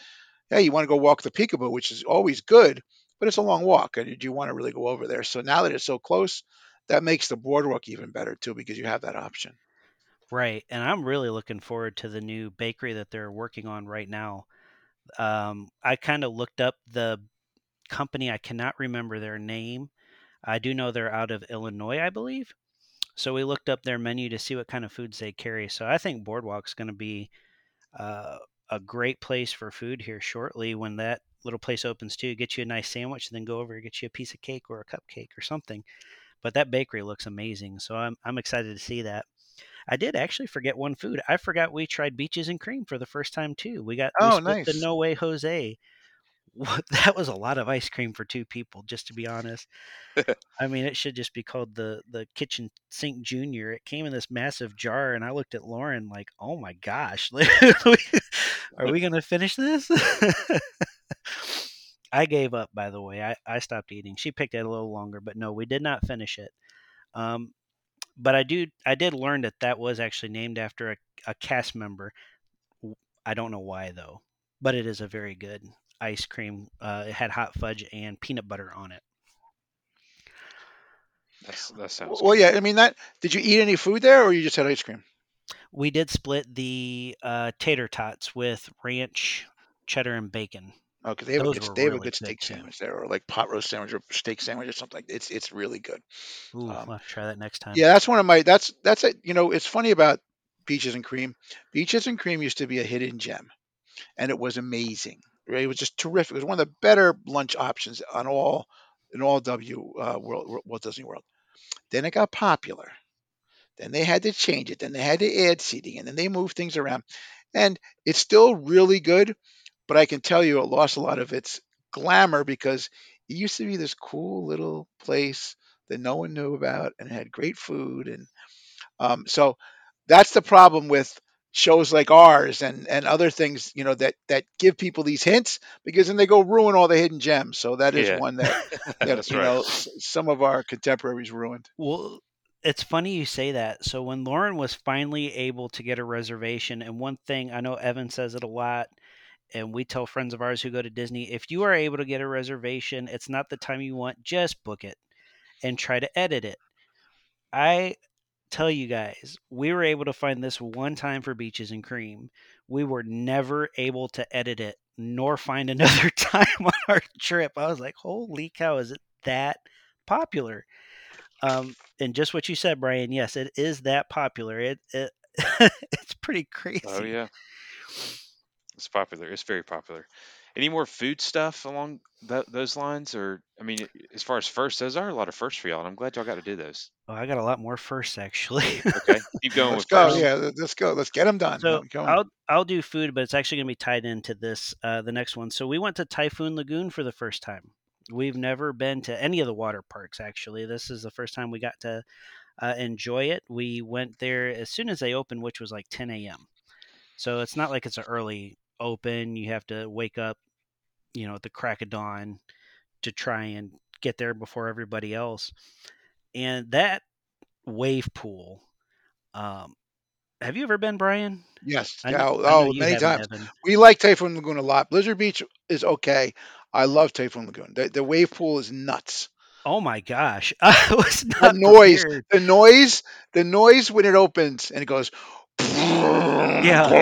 Speaker 4: hey, you want to go walk the Peekaboo, which is always good, but it's a long walk, and you want to really go over there. So now that it's so close, that makes the boardwalk even better too because you have that option.
Speaker 5: Right. And I'm really looking forward to the new bakery that they're working on right now. Um, I kind of looked up the company. I cannot remember their name. I do know they're out of Illinois, I believe. So we looked up their menu to see what kind of foods they carry. So I think Boardwalk's going to be uh, a great place for food here shortly when that little place opens too. Get you a nice sandwich, and then go over and get you a piece of cake or a cupcake or something. But that bakery looks amazing. So I'm, I'm excited to see that. I did actually forget one food. I forgot we tried beaches and cream for the first time too. We got we
Speaker 4: Oh,
Speaker 5: split the. No Way Jose. What, <laughs> that was a lot of ice cream for two people, just to be honest. <laughs> I mean, it should just be called the the kitchen sink junior. It came in this massive jar, and I looked at Lauren like, "Oh my gosh, <laughs> are we gonna finish this?" I gave up. By the way, I I stopped eating. She picked it a little longer, but no, we did not finish it. Um, but I do I did learn that that was actually named after a, a cast member. I don't know why though, but it is a very good ice cream. Uh, it had hot fudge and peanut butter on it.
Speaker 3: That's that sounds
Speaker 4: Well,
Speaker 3: good.
Speaker 4: yeah. I mean, that. Did you eat any food there, or you just had ice cream?
Speaker 5: We did split the uh, tater tots with ranch, cheddar, and bacon.
Speaker 4: Oh, 'cause they have a good, they have a
Speaker 5: really
Speaker 4: good
Speaker 5: good
Speaker 4: steak
Speaker 5: too.
Speaker 4: sandwich there, or like pot roast sandwich or steak sandwich or something. like It's it's really good.
Speaker 5: Ooh,
Speaker 4: Um,
Speaker 5: I'll try that next time.
Speaker 4: Yeah, that's one of my. That's that's it. You know, it's funny about beaches and cream. Beaches and cream used to be a hidden gem, and it was amazing. It was just terrific. It was one of the better lunch options on all in all W uh, World Walt Disney World. Then it got popular. Then they had to change it. Then they had to add seating, and then they moved things around. And it's still really good, but I can tell you it lost a lot of its glamour because it used to be this cool little place that no one knew about and had great food. And um, so that's the problem with shows like ours and and other things you know that that give people these hints because then they go ruin all the hidden gems so that is
Speaker 3: Yeah.
Speaker 4: one that <laughs> <laughs> that you
Speaker 3: right.
Speaker 4: know s- some of our contemporaries ruined
Speaker 5: Well, it's funny you say that. So when Lauren was finally able to get a reservation, and one thing I know Evan says it a lot, and we tell friends of ours who go to Disney, if you are able to get a reservation, it's not the time you want, just book it and try to edit it. I tell you guys, we were able to find this one time for Beaches and Cream. We were never able to edit it nor find <laughs> another time on our trip. I was like, holy cow, is it that popular? Um, and just what you said, Bryan, yes, it is that popular. It, it <laughs> it's pretty crazy.
Speaker 3: Oh yeah, it's popular. It's very popular. Any more food stuff along tho- those lines, or I mean, as far as first, those are a lot of firsts for y'all, and I'm glad y'all got to do those.
Speaker 5: Oh, I got a lot more firsts actually.
Speaker 3: Okay, <laughs> keep going
Speaker 4: let's
Speaker 3: with
Speaker 4: go
Speaker 3: first.
Speaker 4: yeah let- let's go let's get them done
Speaker 5: So I'll I'll do food, but it's actually going to be tied into this uh, the next one. So we went to Typhoon Lagoon for the first time. We've never been to any of the water parks. Actually, this is the first time we got to uh, enjoy it. We went there as soon as they opened, which was like 10 a.m. So it's not like it's an early open. You have to wake up, you know, at the crack of dawn to try and get there before everybody else. And that wave pool, um, Have you ever been, Bryan?
Speaker 4: Yes.
Speaker 5: I
Speaker 4: Yeah.
Speaker 5: know,
Speaker 4: Oh, oh, many times.
Speaker 5: Evan.
Speaker 4: We like Typhoon Lagoon a lot. Blizzard Beach is okay. I love Typhoon Lagoon. The, the wave pool is nuts.
Speaker 5: Oh my gosh, <laughs> I was
Speaker 4: The noise,
Speaker 5: prepared.
Speaker 4: the noise, the noise when it opens and it goes, <laughs>
Speaker 5: Yeah.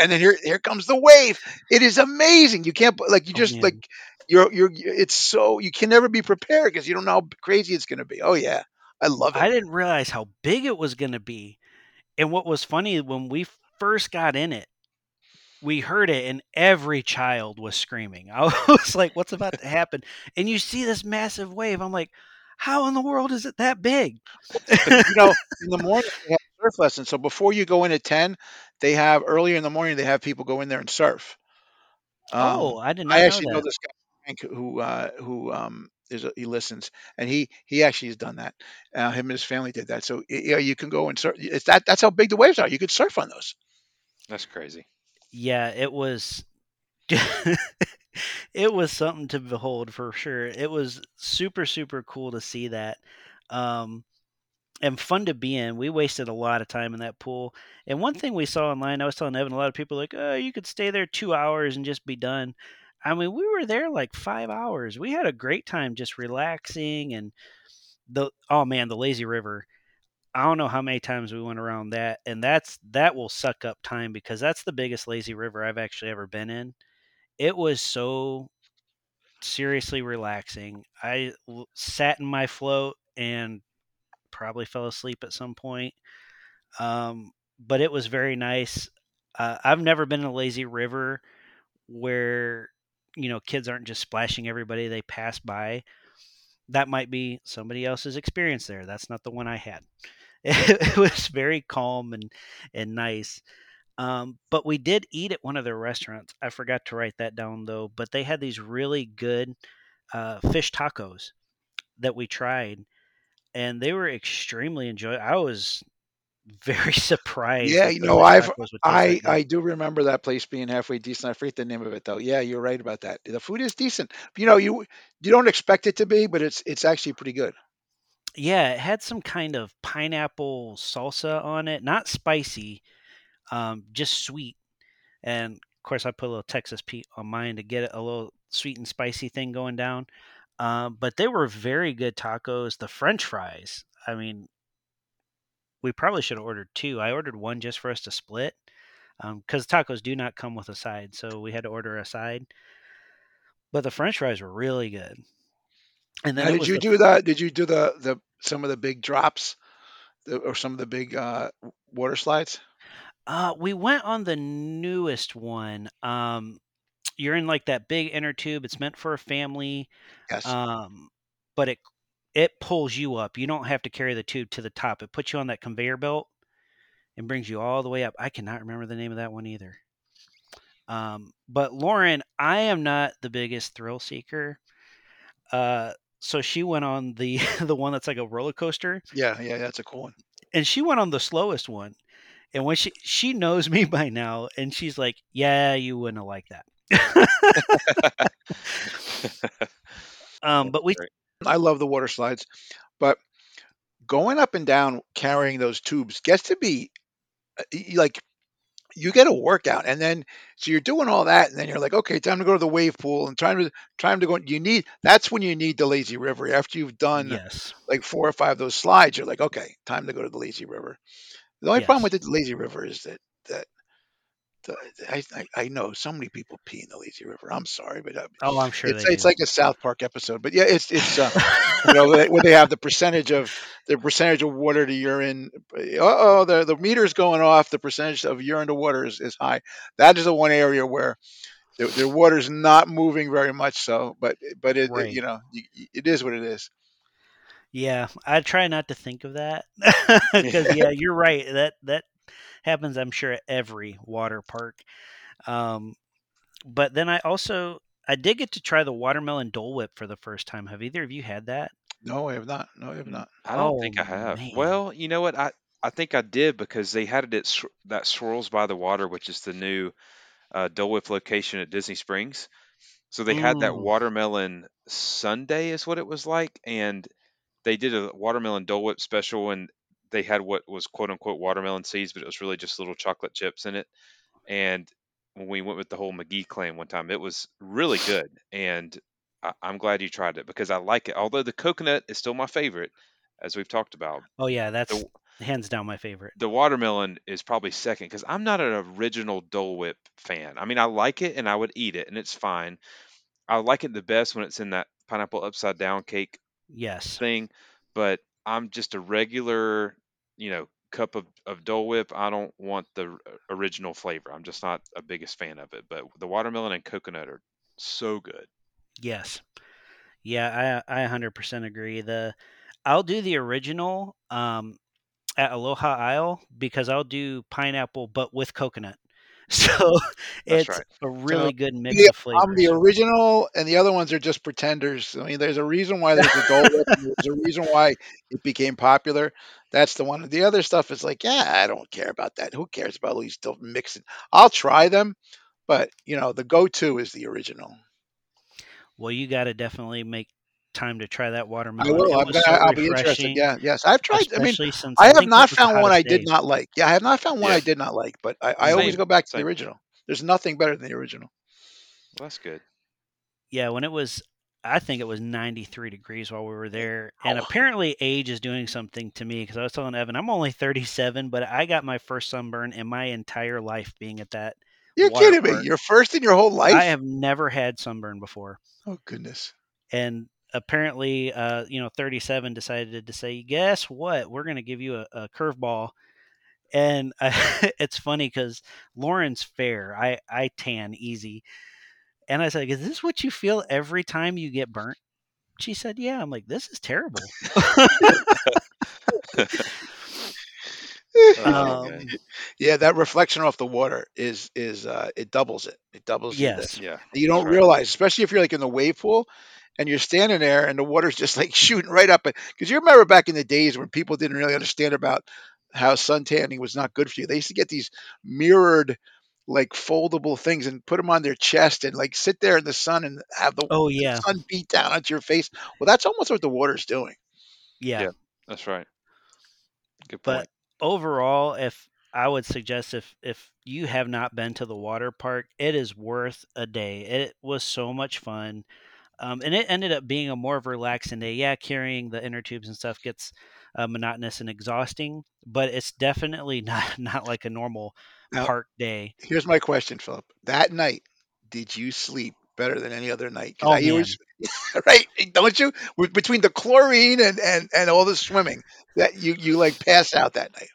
Speaker 4: and then here here comes the wave. It is amazing. You can't like you
Speaker 5: Oh
Speaker 4: just
Speaker 5: man,
Speaker 4: like you're you're it's so you can never be prepared because you don't know how crazy it's going to be. Oh yeah, I love it.
Speaker 5: I didn't realize how big it was going to be. And what was funny when we first got in it, we heard it and every child was screaming. <laughs> I was like, what's about to happen? And you see this massive wave. I'm like, how in the world is it that big?
Speaker 4: But you know, in the morning <laughs> surf lessons. So before you go in at ten, they have earlier in the morning they have people go in there and surf. Um,
Speaker 5: oh, I did
Speaker 4: I
Speaker 5: not know
Speaker 4: actually know
Speaker 5: that.
Speaker 4: this guy Frank, who uh, who um, is a, he listens, and he he actually has done that. Uh, him and his family did that. So y- yeah, you can go and surf. It's that that's how big the waves are. You could surf on those.
Speaker 3: That's crazy.
Speaker 5: Yeah, it was <laughs> it was something to behold for sure. It was super super cool to see that. Um and fun to be in. We wasted a lot of time in that pool. And one thing we saw online, I was telling Evan, a lot of people like, oh, you could stay there two hours and just be done. I mean, we were there like five hours. We had a great time just relaxing and the oh man, the lazy river. I don't know how many times we went around that, and that's that will suck up time because that's the biggest lazy river I've actually ever been in. It was so seriously relaxing. I sat in my float and probably fell asleep at some point. Um, but it was very nice. Uh, I've never been in a lazy river where you know kids aren't just splashing everybody they pass by. That might be somebody else's experience there. That's not the one I had. <laughs> It, was very calm and and nice. Um, but we did eat at one of their restaurants. I forgot to write that down though. But they had these really good uh, fish tacos that we tried, and they were extremely enjoyable. I was very <laughs> surprised
Speaker 4: Yeah, you know, I've
Speaker 5: tacos would taste
Speaker 4: I. I do remember that place being halfway decent. I forget the name of it though. Yeah, you're right about that. The food is decent. You know, you you don't expect it to be, but it's it's actually pretty good.
Speaker 5: Yeah, it had some kind of pineapple salsa on it, not spicy, um, just sweet. And of course, I put a little Texas Pete on mine to get it a little sweet and spicy thing going down. Um, but they were very good tacos. The French fries, I mean, we probably should have ordered two. I ordered one just for us to split because tacos do not come with a side, so we had to order a side. But the French fries were really good. And then
Speaker 4: did you
Speaker 5: the
Speaker 4: do that? did you do the the some of the big drops the, or some of the big uh, water slides?
Speaker 5: uh, we went on the newest one. Um, you're in like that big inner tube. It's meant for a family.
Speaker 4: Yes.
Speaker 5: Um, but it it pulls you up. You don't have to carry the tube to the top. It puts you on that conveyor belt and brings you all the way up. I cannot remember the name of that one either. Um, but Lauren, I am not the biggest thrill seeker. Uh, so she went on the <laughs> the one that's like a roller coaster,
Speaker 4: yeah, yeah, that's a cool one.
Speaker 5: and she went on the slowest one. And when she she knows me <laughs> by now, and she's like, "Yeah, you wouldn't have liked that." <laughs> um, but we,
Speaker 4: I love the water slides, but going up and down carrying those tubes gets to be uh, like you get a workout and then so you're doing all that and then you're like okay time to go to the wave pool and time to time to go you need that's when you need the lazy river after you've done
Speaker 5: yes,
Speaker 4: like four or five of those slides you're like okay time to go to the lazy river. The only problem with the lazy river is that that I, I I know so many people pee in the lazy river i'm sorry but uh,
Speaker 5: oh, I'm sure
Speaker 4: it's
Speaker 5: they
Speaker 4: it's like a south park episode but yeah it's it's uh you know where they, have the percentage of the percentage of water to urine oh the the meter's going off the percentage of urine to water is, is high. That is the one area where the, the water's not moving very much so but but it, it you know it is what it is.
Speaker 5: Yeah, I try not to think of that <laughs> because <laughs> yeah, you're right. That that happens, I'm sure, at every water park. Um, but then I also I did get to try the watermelon Dole Whip for the first time. Have either of you had that?
Speaker 4: no i have not no i have not
Speaker 3: I don't
Speaker 5: Oh
Speaker 3: think I have.
Speaker 5: man,
Speaker 3: Well, you know what? I I think I did because they had it at Sw- that Swirls by the Water, which is the new uh, Dole Whip location at Disney Springs. So they had that
Speaker 5: mm,
Speaker 3: watermelon sundae, is what it was like, and they did a watermelon Dole Whip special, and they had what was quote unquote watermelon seeds, but it was really just little chocolate chips in it. And when we went with the whole McGee clan one time, it was really good. And I, I'm glad you tried it because I like it. Although the coconut is still my favorite, as we've talked about.
Speaker 5: Oh yeah, that's
Speaker 3: The
Speaker 5: hands down my favorite.
Speaker 3: the watermelon is probably second because I'm not an original Dole Whip fan. I mean, I like it and I would eat it and it's fine. I like it the best when it's in that pineapple upside down cake
Speaker 5: Yes.
Speaker 3: thing, but I'm just a regular, you know, cup of, of Dole Whip. I don't want the original flavor. I'm just not a biggest fan of it. But the watermelon and coconut are so good.
Speaker 5: Yes. Yeah, I I 100% agree. The I'll do the original um at Aloha Isle because I'll do pineapple but with coconut. <laughs> So it's
Speaker 3: right.
Speaker 5: a really good mix of flavors.
Speaker 4: I'm the original, and the other ones are just pretenders. I mean, there's a reason why there's a Dole Whip. there's a reason why it became popular. That's the one. The other stuff is like, yeah, I don't care about that. Who cares about all these still mixing? I'll try them, but you know, the go-to is the original.
Speaker 5: well, you got to definitely make time to try that
Speaker 4: I
Speaker 5: watermelon.
Speaker 4: will. I'm gonna,
Speaker 5: so
Speaker 4: I'll be interested. Yeah. Yes. I've tried. I mean,
Speaker 5: since
Speaker 4: I have
Speaker 5: think
Speaker 4: not
Speaker 5: that was the
Speaker 4: found one I did not like. Yeah, I have not found one
Speaker 3: Yeah.
Speaker 4: I did not like, but I, I always go back to the original. There's nothing better than the original.
Speaker 3: Well, that's good.
Speaker 5: Yeah, when it was, I think it was 93 degrees while we were there. And
Speaker 4: Wow.
Speaker 5: apparently, age is doing something to me because I was telling Evan, I'm only 37, but I got my first sunburn in my entire life being at that
Speaker 4: You're
Speaker 5: water
Speaker 4: kidding me.
Speaker 5: park.
Speaker 4: You're first in your whole life.
Speaker 5: I have never had sunburn before.
Speaker 4: Oh goodness.
Speaker 5: And apparently, uh, you know, 37 decided to say, guess what? We're going to give you a, a curveball. And uh, <laughs> it's funny because Lauren's fair. I, I tan easy. And I said, Is this what you feel every time you get burnt? She said, Yeah. I'm like, This is terrible. <laughs> Um. <laughs>
Speaker 4: Yeah, that reflection off the water is is uh it doubles it. It doubles the-
Speaker 5: yes.
Speaker 3: Yeah.
Speaker 4: You don't
Speaker 3: right.
Speaker 4: realize, especially if you're like in the wave pool and you're standing there and the water's just like <laughs> shooting right up. Because you remember back in the days when people didn't really understand about how sun tanning was not good for you. They used to get these mirrored, like foldable things and put them on their chest and like sit there in the sun and have the
Speaker 5: Oh, yeah.
Speaker 4: sun beat down onto your face. Well, that's almost what the water's doing.
Speaker 5: Yeah.
Speaker 3: Yeah. That's right. Good point.
Speaker 5: But overall, if I would suggest if if you have not been to the water park, it is worth a day. It was so much fun. Um, and it ended up being a more of a relaxing day. Yeah, carrying the inner tubes and stuff gets uh, monotonous and exhausting, but it's definitely <laughs> not not like a normal
Speaker 4: Now-
Speaker 5: park day.
Speaker 4: Here's my question, Phillip. That night, did you sleep better than any other night?
Speaker 5: Oh,
Speaker 4: I
Speaker 5: man.
Speaker 4: always- <laughs> right? Don't you? Between the chlorine and, and, and all the swimming, that you, you like pass out that night.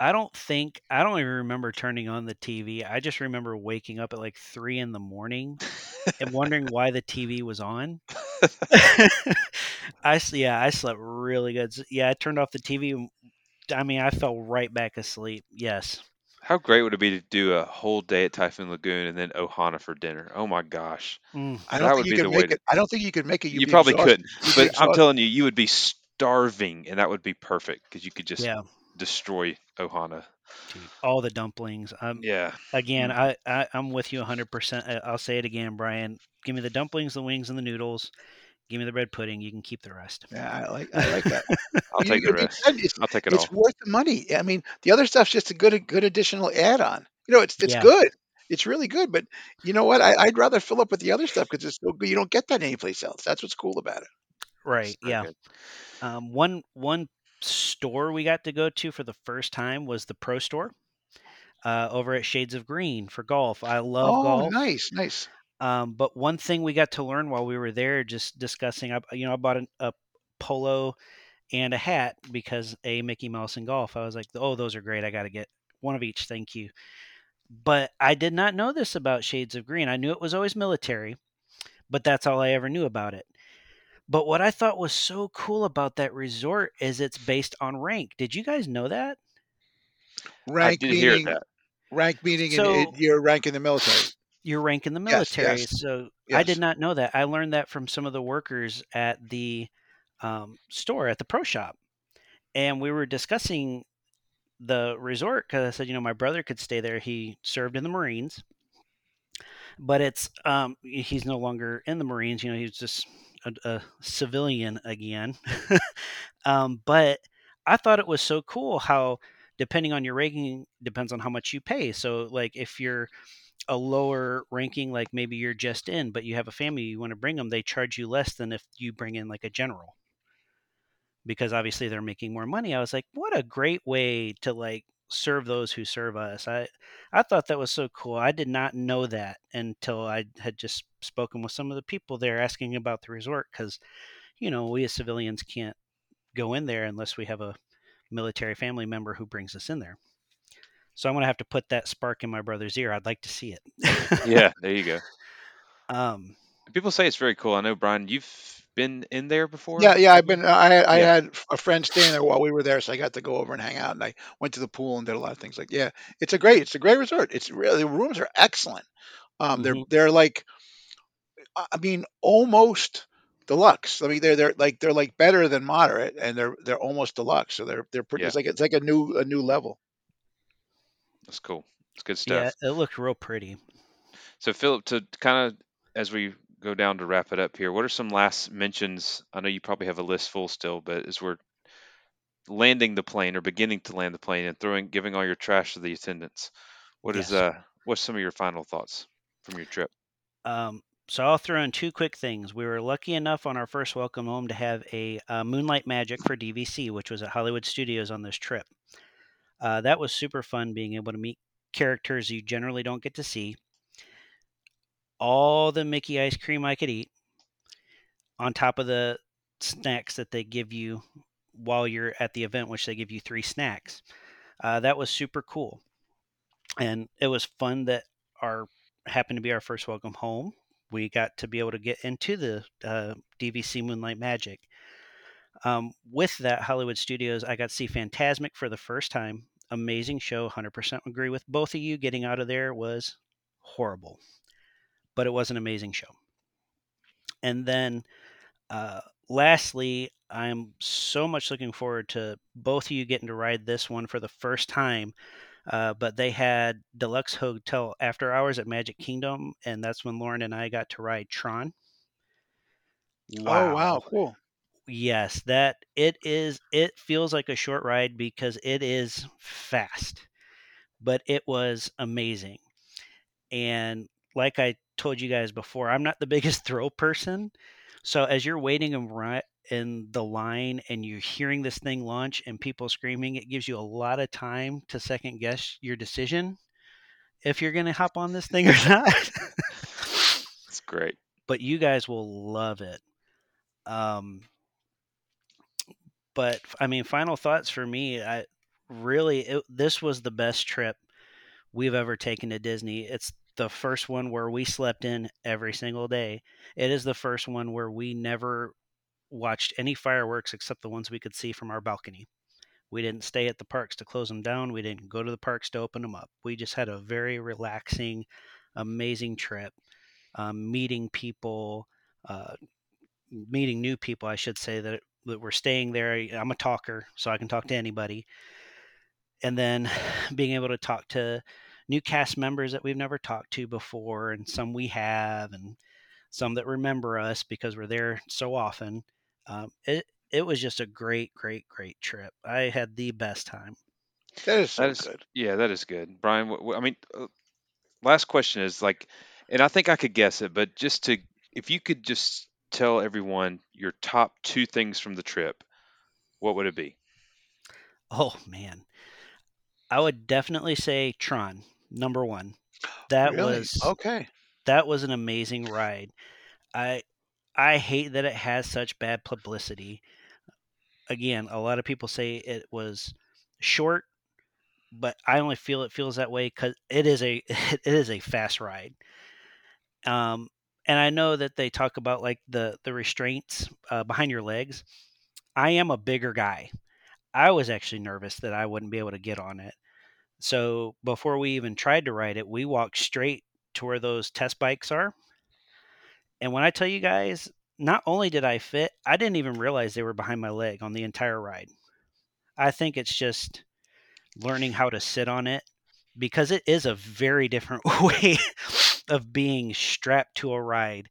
Speaker 5: I don't think I don't even remember turning on the TV. I just remember waking up at like three in the morning and wondering why the TV was on. <laughs> I s- yeah, I slept really good. Yeah, I turned off the TV. I mean, I fell right back asleep. Yes.
Speaker 3: How great would it be to do a whole day at Typhoon Lagoon and then Ohana for dinner? Oh my gosh.
Speaker 5: Mm.
Speaker 4: I
Speaker 3: That
Speaker 4: don't
Speaker 3: would
Speaker 4: think
Speaker 3: be
Speaker 4: you
Speaker 3: the
Speaker 4: could
Speaker 3: way
Speaker 4: make
Speaker 3: to-
Speaker 4: it. I don't think you could make it. You'd
Speaker 3: you probably
Speaker 4: exhausted.
Speaker 3: couldn't,
Speaker 4: You'd
Speaker 3: but I'm telling you, you would be starving, and that would be perfect because you could just
Speaker 5: Yeah,
Speaker 3: destroy Ohana.
Speaker 5: dude, all the dumplings. Um,
Speaker 3: Yeah,
Speaker 5: again. I, I I'm with you 100. percent I'll say it again, Bryan. Give me the dumplings, the wings, and the noodles. Give me the bread pudding. You can keep the rest.
Speaker 4: Yeah, I like I like that. <laughs>
Speaker 3: I'll
Speaker 4: You-
Speaker 3: take the
Speaker 4: like you
Speaker 3: rest. I'll take it
Speaker 4: it's
Speaker 3: all.
Speaker 4: It's worth the money. I mean, the other stuff's just a good good additional add-on. You know, it's it's
Speaker 5: Yeah.
Speaker 4: good. It's really good, but you know what? I, I'd rather fill up with the other stuff because it's so good. You don't get that anyplace else. That's what's cool about it.
Speaker 5: Right. Yeah. Um, one one store we got to go to for the first time was the Pro Store uh, over at Shades of Green for golf. I love
Speaker 4: oh,
Speaker 5: golf.
Speaker 4: nice, nice.
Speaker 5: Um, but one thing we got to learn while we were there, just discussing, I, you know, I bought an, a polo and a hat because a Mickey Mouse and golf. I was like, oh, those are great. I got to get one of each. Thank you. But I did not know this about Shades of Green. I knew it was always military, but that's all I ever knew about it. But what I thought was so cool about that resort is it's based on rank. Did you guys know that?
Speaker 4: Rank
Speaker 3: I did hear
Speaker 4: meaning
Speaker 3: that.
Speaker 4: rank meaning
Speaker 5: So-
Speaker 4: in your rank in the military.
Speaker 5: your rank in the military.
Speaker 4: yes,
Speaker 5: So I did not know that. I learned that from some of the workers at the um, store at the pro shop, and we were discussing the resort because I said, you know, my brother could stay there. He served in the Marines, but it's um, he's no longer in the Marines. You know, he's just a, a civilian again. <laughs> um, but I thought it was so cool how depending on your ranking depends on how much you pay. So like if you're a lower ranking, like maybe you're just in, but you have a family you want to bring them, they charge you less than if you bring in like a general because obviously they're making more money. I was like, what a great way to like serve those who serve us. I I thought that was so cool. I did not know that until I had just spoken with some of the people there asking about the resort cuz you know, we as civilians can't go in there unless we have a military family member who brings us in there. So I'm going to have to put that spark in my brother's ear. I'd like to see it.
Speaker 3: yeah, there you go. <laughs>
Speaker 5: Um,
Speaker 3: People say it's very cool. I know Bryan, you've been in there before.
Speaker 4: Yeah, yeah. I've been. I I
Speaker 3: Yeah.
Speaker 4: had a friend staying there while we were there, so I got to go over and hang out. And I went to the pool and did a lot of things. Like, yeah, it's a great, it's a great resort. It's really the rooms are excellent. Um, they're
Speaker 5: Mhm.
Speaker 4: they're like, I I mean, almost deluxe. I mean, they're they're like they're like better than moderate, and they're they're almost deluxe. So they're they're pretty.
Speaker 3: Yeah.
Speaker 4: It's like it's like a new a new level.
Speaker 3: That's cool. It's good stuff.
Speaker 5: yeah, it looked real pretty.
Speaker 3: So, Phillip, to kind of as we go down to wrap it up here, what are some last mentions? I know you probably have a list full still, but as we're landing the plane or beginning to land the plane and throwing, giving all your trash to the attendants, what is
Speaker 5: Yes.
Speaker 3: uh, what's some of your final thoughts from your trip?
Speaker 5: Um, so I'll throw in two quick things. We were lucky enough on our first welcome home to have a uh, Moonlight Magic for DVC, which was at Hollywood Studios on this trip. Uh, that was super fun being able to meet characters you generally don't get to see. All the Mickey ice cream I could eat, on top of the snacks that they give you while you're at the event, which they give you three snacks. Uh, that was super cool, and it was fun that our happened to be our first welcome home. We got to be able to get into the uh, DVC Moonlight Magic. Um, with that, Hollywood Studios, I got to see Fantasmic for the first time. Amazing show. 100% agree with both of you. Getting out of there was horrible, but it was an amazing show. And then, uh, lastly, I'm so much looking forward to both of you getting to ride this one for the first time. Uh, but they had deluxe hotel after hours at Magic Kingdom, and that's when Lauren and I got to ride Tron.
Speaker 4: Oh wow, cool.
Speaker 5: Yes, that it is. It feels like a short ride because it is fast, but it was amazing. And like I told you guys before, I'm not the biggest <laughs> throw person. So as you're waiting in, the line and you're hearing this thing launch and people screaming, it gives you a lot of time to second guess your decision if you're going to hop on this thing <laughs> or not.
Speaker 3: It's great.
Speaker 5: but you guys will love it. Um, but I mean, final thoughts for me. I really it, this was the best trip we've ever taken to Disney. It's the first one where we slept in every single day. It is the first one where we never watched any fireworks except the ones we could see from our balcony. We didn't stay at the parks to close them down. We didn't go to the parks to open them up. We just had a very relaxing, amazing trip, um, meeting people, uh, meeting new people, I should say, that, that were staying there. I'm a talker, so I can talk to anybody. And then <sighs> being able to talk to new cast members that we've never talked to before, and some we have, and some that remember us because we're there so often. Um, it it was just a great, great, great trip. I had the best time.
Speaker 4: That is so
Speaker 3: That is
Speaker 4: good.
Speaker 3: yeah, that is good, Bryan. wh- wh- I mean, uh, last question is like, and I think I could guess it, but just to if you could just tell everyone your top two things from the trip, what would it be?
Speaker 5: Oh man, I would definitely say Tron number one. That
Speaker 4: really?
Speaker 5: was
Speaker 4: okay.
Speaker 5: that was an amazing ride. I I hate that it has such bad publicity. Again, a lot of people say it was short, but I only feel it feels that way because it is a <laughs> it is a fast ride. Um, and I know that they talk about like the the restraints uh, behind your legs. I am a bigger guy. I was actually nervous that I wouldn't be able to get on it. So before we even tried to ride it, we walked straight to where those test bikes are. And when I tell you guys, not only did I fit, I didn't even realize they were behind my leg on the entire ride. I think it's just learning how to sit on it because it is a very different <laughs> way of being strapped to a ride.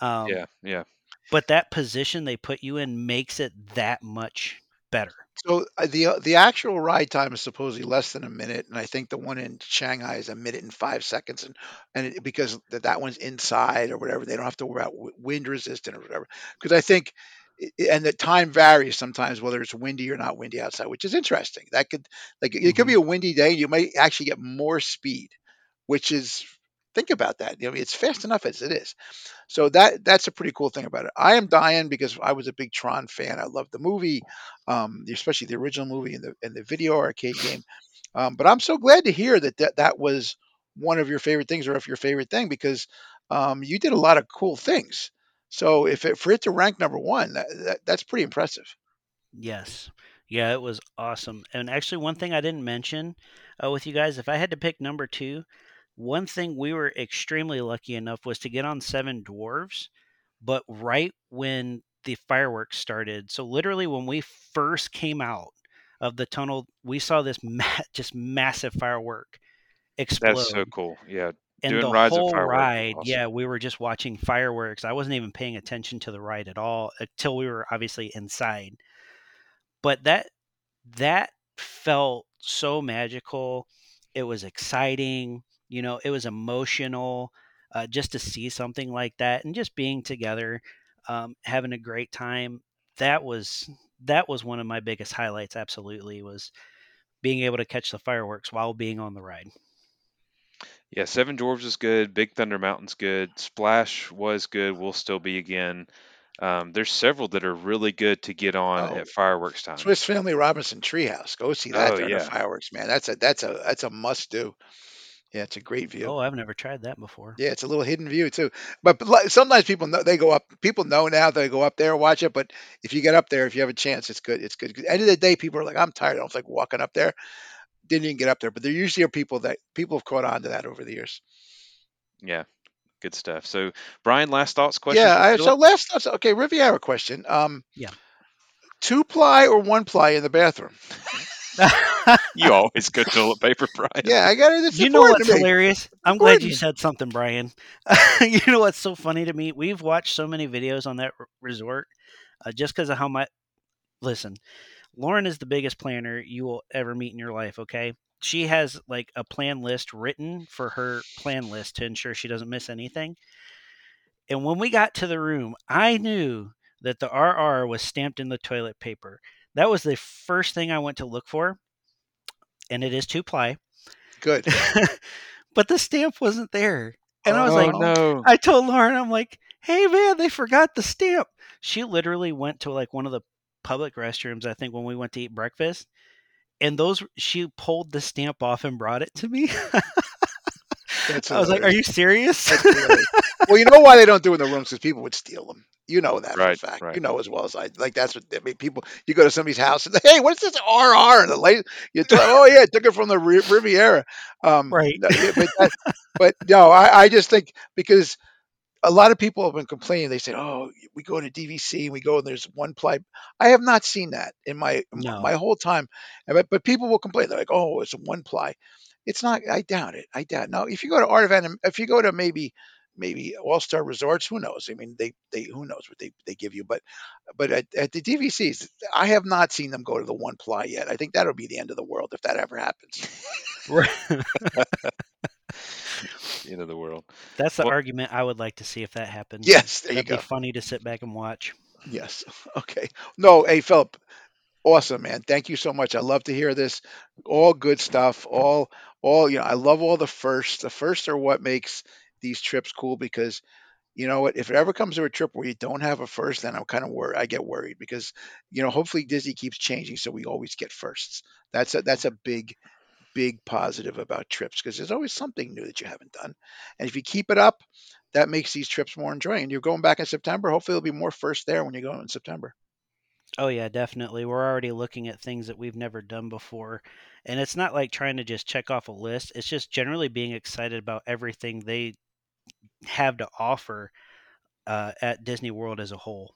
Speaker 5: Um,
Speaker 3: yeah, yeah,
Speaker 5: But that position they put you in makes it that much better.
Speaker 4: So uh, the uh, the actual ride time is supposedly less than a minute, and I think the one in Shanghai is a minute and five seconds, and and it, because that that one's inside or whatever, they don't have to worry about wind resistant or whatever. Because I think, and the time varies sometimes whether it's windy or not windy outside, which is interesting. That could like it could
Speaker 5: Mhm.
Speaker 4: be a windy day, you might actually get more speed, which is think about that. You know, it's fast enough as it is. So that that's a pretty cool thing about it. I am dying because I was a big Tron fan. I loved the movie, um, especially the original movie and the and the video arcade game. Um, but I'm so glad to hear that, that that was one of your favorite things, or if your favorite thing, because um, you did a lot of cool things. So if it, for it to rank number one, that, that, that's pretty impressive.
Speaker 5: Yes. Yeah, it was awesome. And actually, one thing I didn't mention uh, with you guys, if I had to pick number two, one thing we were extremely lucky enough was to get on Seven Dwarves, but right when the fireworks started. So, literally, when we first came out of the tunnel, we saw this <laughs> ma- just massive firework explode.
Speaker 3: That's so cool. Yeah.
Speaker 5: and
Speaker 3: doing
Speaker 5: the whole ride,
Speaker 3: awesome.
Speaker 5: yeah, we were just watching fireworks. I wasn't even paying attention to the ride at all uh, until we were obviously inside but that that felt so magical it was exciting you know it was emotional uh, just to see something like that and just being together um, having a great time that was that was one of my biggest highlights absolutely was being able to catch the fireworks while being on the ride
Speaker 3: Yeah, Seven Dwarves is good. Big Thunder Mountain's good. Splash was good. Will still be again. Um, there's several that are really good to get on
Speaker 4: Oh,
Speaker 3: at fireworks time.
Speaker 4: Swiss Family Robinson Treehouse, go see that
Speaker 3: Oh
Speaker 4: during the fireworks, man. That's a that's a that's a must do. Yeah, it's a great view.
Speaker 5: oh i've never tried that before
Speaker 4: Yeah, it's a little hidden view too. But, but like, sometimes people know they go up. People know now that they go up there and watch it. But if you get up there, if you have a chance, it's good. It's good. End of the day, people are like, I'm tired. I don't like walking up there. Didn't even get up there. But there usually are people that people have caught on to that over the years.
Speaker 3: yeah, good stuff. So, Bryan, last thoughts, question.
Speaker 4: Yeah. I, so last thoughts. Okay, Riviera question. Um,
Speaker 5: Yeah.
Speaker 4: two ply or one ply in the bathroom? <laughs>
Speaker 3: You always go toilet paper, <laughs> Bryan.
Speaker 4: Yeah, I got it.
Speaker 5: You know
Speaker 4: important
Speaker 5: what's hilarious? I'm glad you said something, Bryan. <laughs> you know what's so funny to me? We've watched so many videos on that r- resort uh, just because of how much. Listen, Lauren is the biggest planner you will ever meet in your life, okay? She has like a plan list written for her plan list to ensure she doesn't miss anything. And when we got to the room, I knew that the RR was stamped in the toilet paper. That was the first thing I went to look for. And it is two ply.
Speaker 4: Good. <laughs>
Speaker 5: but the stamp wasn't there. And I was oh, like,
Speaker 3: oh no.
Speaker 5: I told Lauren, I'm like, hey man, they forgot the stamp. She literally went to like one of the public restrooms, I think, when we went to eat breakfast. And those she pulled the stamp off and brought it to me. <laughs>
Speaker 4: That's
Speaker 5: I was like, Are you serious? <laughs>
Speaker 4: Well, you know why they don't do it in the rooms because people would steal them. You know that
Speaker 3: Right,
Speaker 4: for a fact.
Speaker 3: right.
Speaker 4: You know as well as I. Like that's what I mean. People, you go to somebody's house and hey, what's this RR? And the lady, you tell, oh yeah, I took it from the Riviera. Um,
Speaker 5: Right.
Speaker 4: no, but, that, but no, I, I just think because a lot of people have been complaining. They say, oh, we go to DVC, and we go and there's one ply. I have not seen that in my
Speaker 5: No.
Speaker 4: my whole time. But, but people will complain. They're like, oh, it's a one ply. It's not. I doubt it. I doubt. No, if you go to Art of Anim, if you go to maybe maybe All Star Resorts, who knows? I mean, they they who knows what they, they give you. But but at, at the DVCs, I have not seen them go to the one ply yet. I think that'll be the end of the world if that ever happens. <laughs>
Speaker 3: End of the world.
Speaker 5: That's the
Speaker 3: Well-
Speaker 5: argument I would like to see if that happens.
Speaker 4: Yes, there you
Speaker 5: That'd
Speaker 4: go.
Speaker 5: be funny to sit back and watch.
Speaker 4: Yes. <laughs> Okay. No, hey Phillip, awesome man. Thank you so much. I love to hear this. All good stuff. All all you know, I love all the firsts. The firsts are what makes these trips cool because you know what, if it ever comes to a trip where you don't have a first, then I'm kind of worried. I get worried because you know, hopefully Disney keeps changing so we always get firsts. That's a that's a big big positive about trips because there's always something new that you haven't done. And if you keep it up, that makes these trips more enjoying. You're going back in September. Hopefully, there'll be more first there when you go in September.
Speaker 5: Oh yeah, definitely. We're already looking at things that we've never done before. And it's not like trying to just check off a list. It's just generally being excited about everything they have to offer uh, at Disney World as a whole.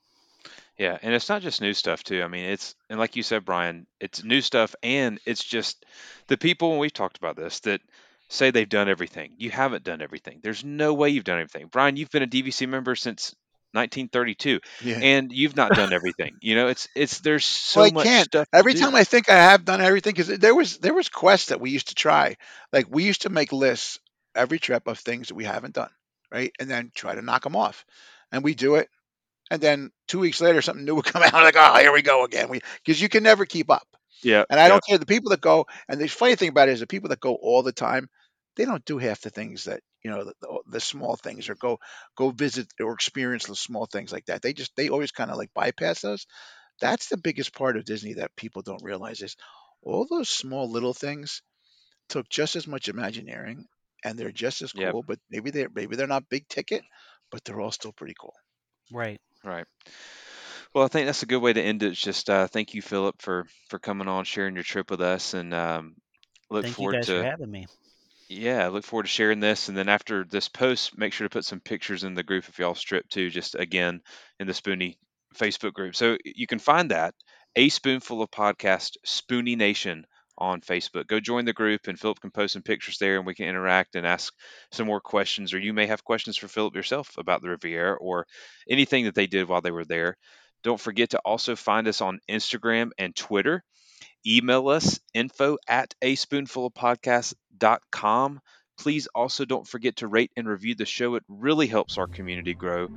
Speaker 3: Yeah, and it's not just new stuff too. I mean, it's and like you said, Bryan, it's new stuff, and it's just the people. We've talked about this that say they've done everything. You haven't done everything. There's no way you've done everything. Bryan, you've been a DVC member since 1932,
Speaker 4: Yeah.
Speaker 3: and you've not done everything. You know, it's it's there's so
Speaker 4: well, I
Speaker 3: much
Speaker 4: can't.
Speaker 3: stuff.
Speaker 4: Every
Speaker 3: do.
Speaker 4: time I think I have done everything, because there was there was quests that we used to try. Like we used to make lists every trip of things that we haven't done, right, and then try to knock them off. And we do it, and then two weeks later, something new <laughs> would come out. Like, oh, here we go again. We because you can never keep up.
Speaker 3: yeah,
Speaker 4: And I
Speaker 3: yeah,
Speaker 4: don't care the people that go. And the funny thing about it is the people that go all the time, they don't do half the things that you know the, the, the small things or go go visit or experience the small things like that. They just they always kind of like bypass those. That's the biggest part of Disney that people don't realize is all those small little things took just as much imagineering and they're just as
Speaker 3: Yep.
Speaker 4: cool. But maybe they're maybe they're not big ticket, but they're all still pretty cool.
Speaker 5: Right.
Speaker 3: right. Well, I think that's a good way to end it. It's Just uh, thank you, Phillip, for for coming on, sharing your trip with us, and um, look
Speaker 5: Thank you
Speaker 3: forward
Speaker 5: guys
Speaker 3: to
Speaker 5: for having me.
Speaker 3: Yeah, I look forward to sharing this. And then after this post, make sure to put some pictures in the group if y'all strip too, just again in the Spoonie Facebook group. So you can find that a spoonful of podcast Spoonie Nation on Facebook. Go join the group and Phillip can post some pictures there and we can interact and ask some more questions. Or you may have questions for Phillip yourself about the Riviera or anything that they did while they were there. Don't forget to also find us on Instagram and Twitter email us info at a spoonful of podcast.com please also don't forget to rate and review the show. It really helps our community grow.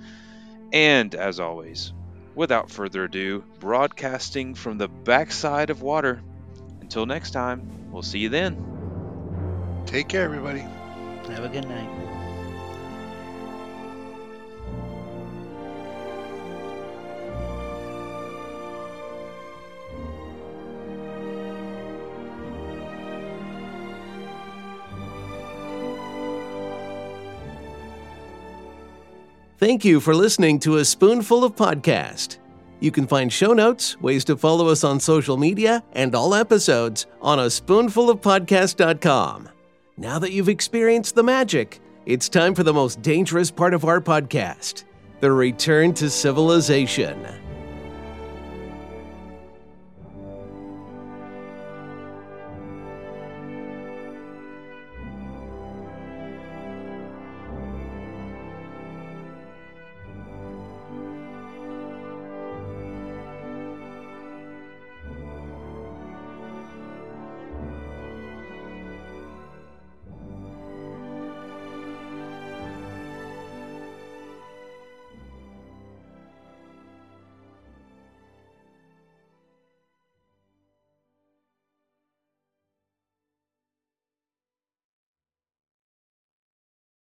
Speaker 3: And as always without further ado broadcasting from the backside of water. Until next time we'll see you then.
Speaker 4: Take care, everybody.
Speaker 5: Have a good night.
Speaker 2: Thank you for listening to A Spoonful of Podcast. You can find show notes, ways to follow us on social media, and all episodes on a spoonfulofpodcast.com. Now that you've experienced the magic, it's time for the most dangerous part of our podcast the return to civilization.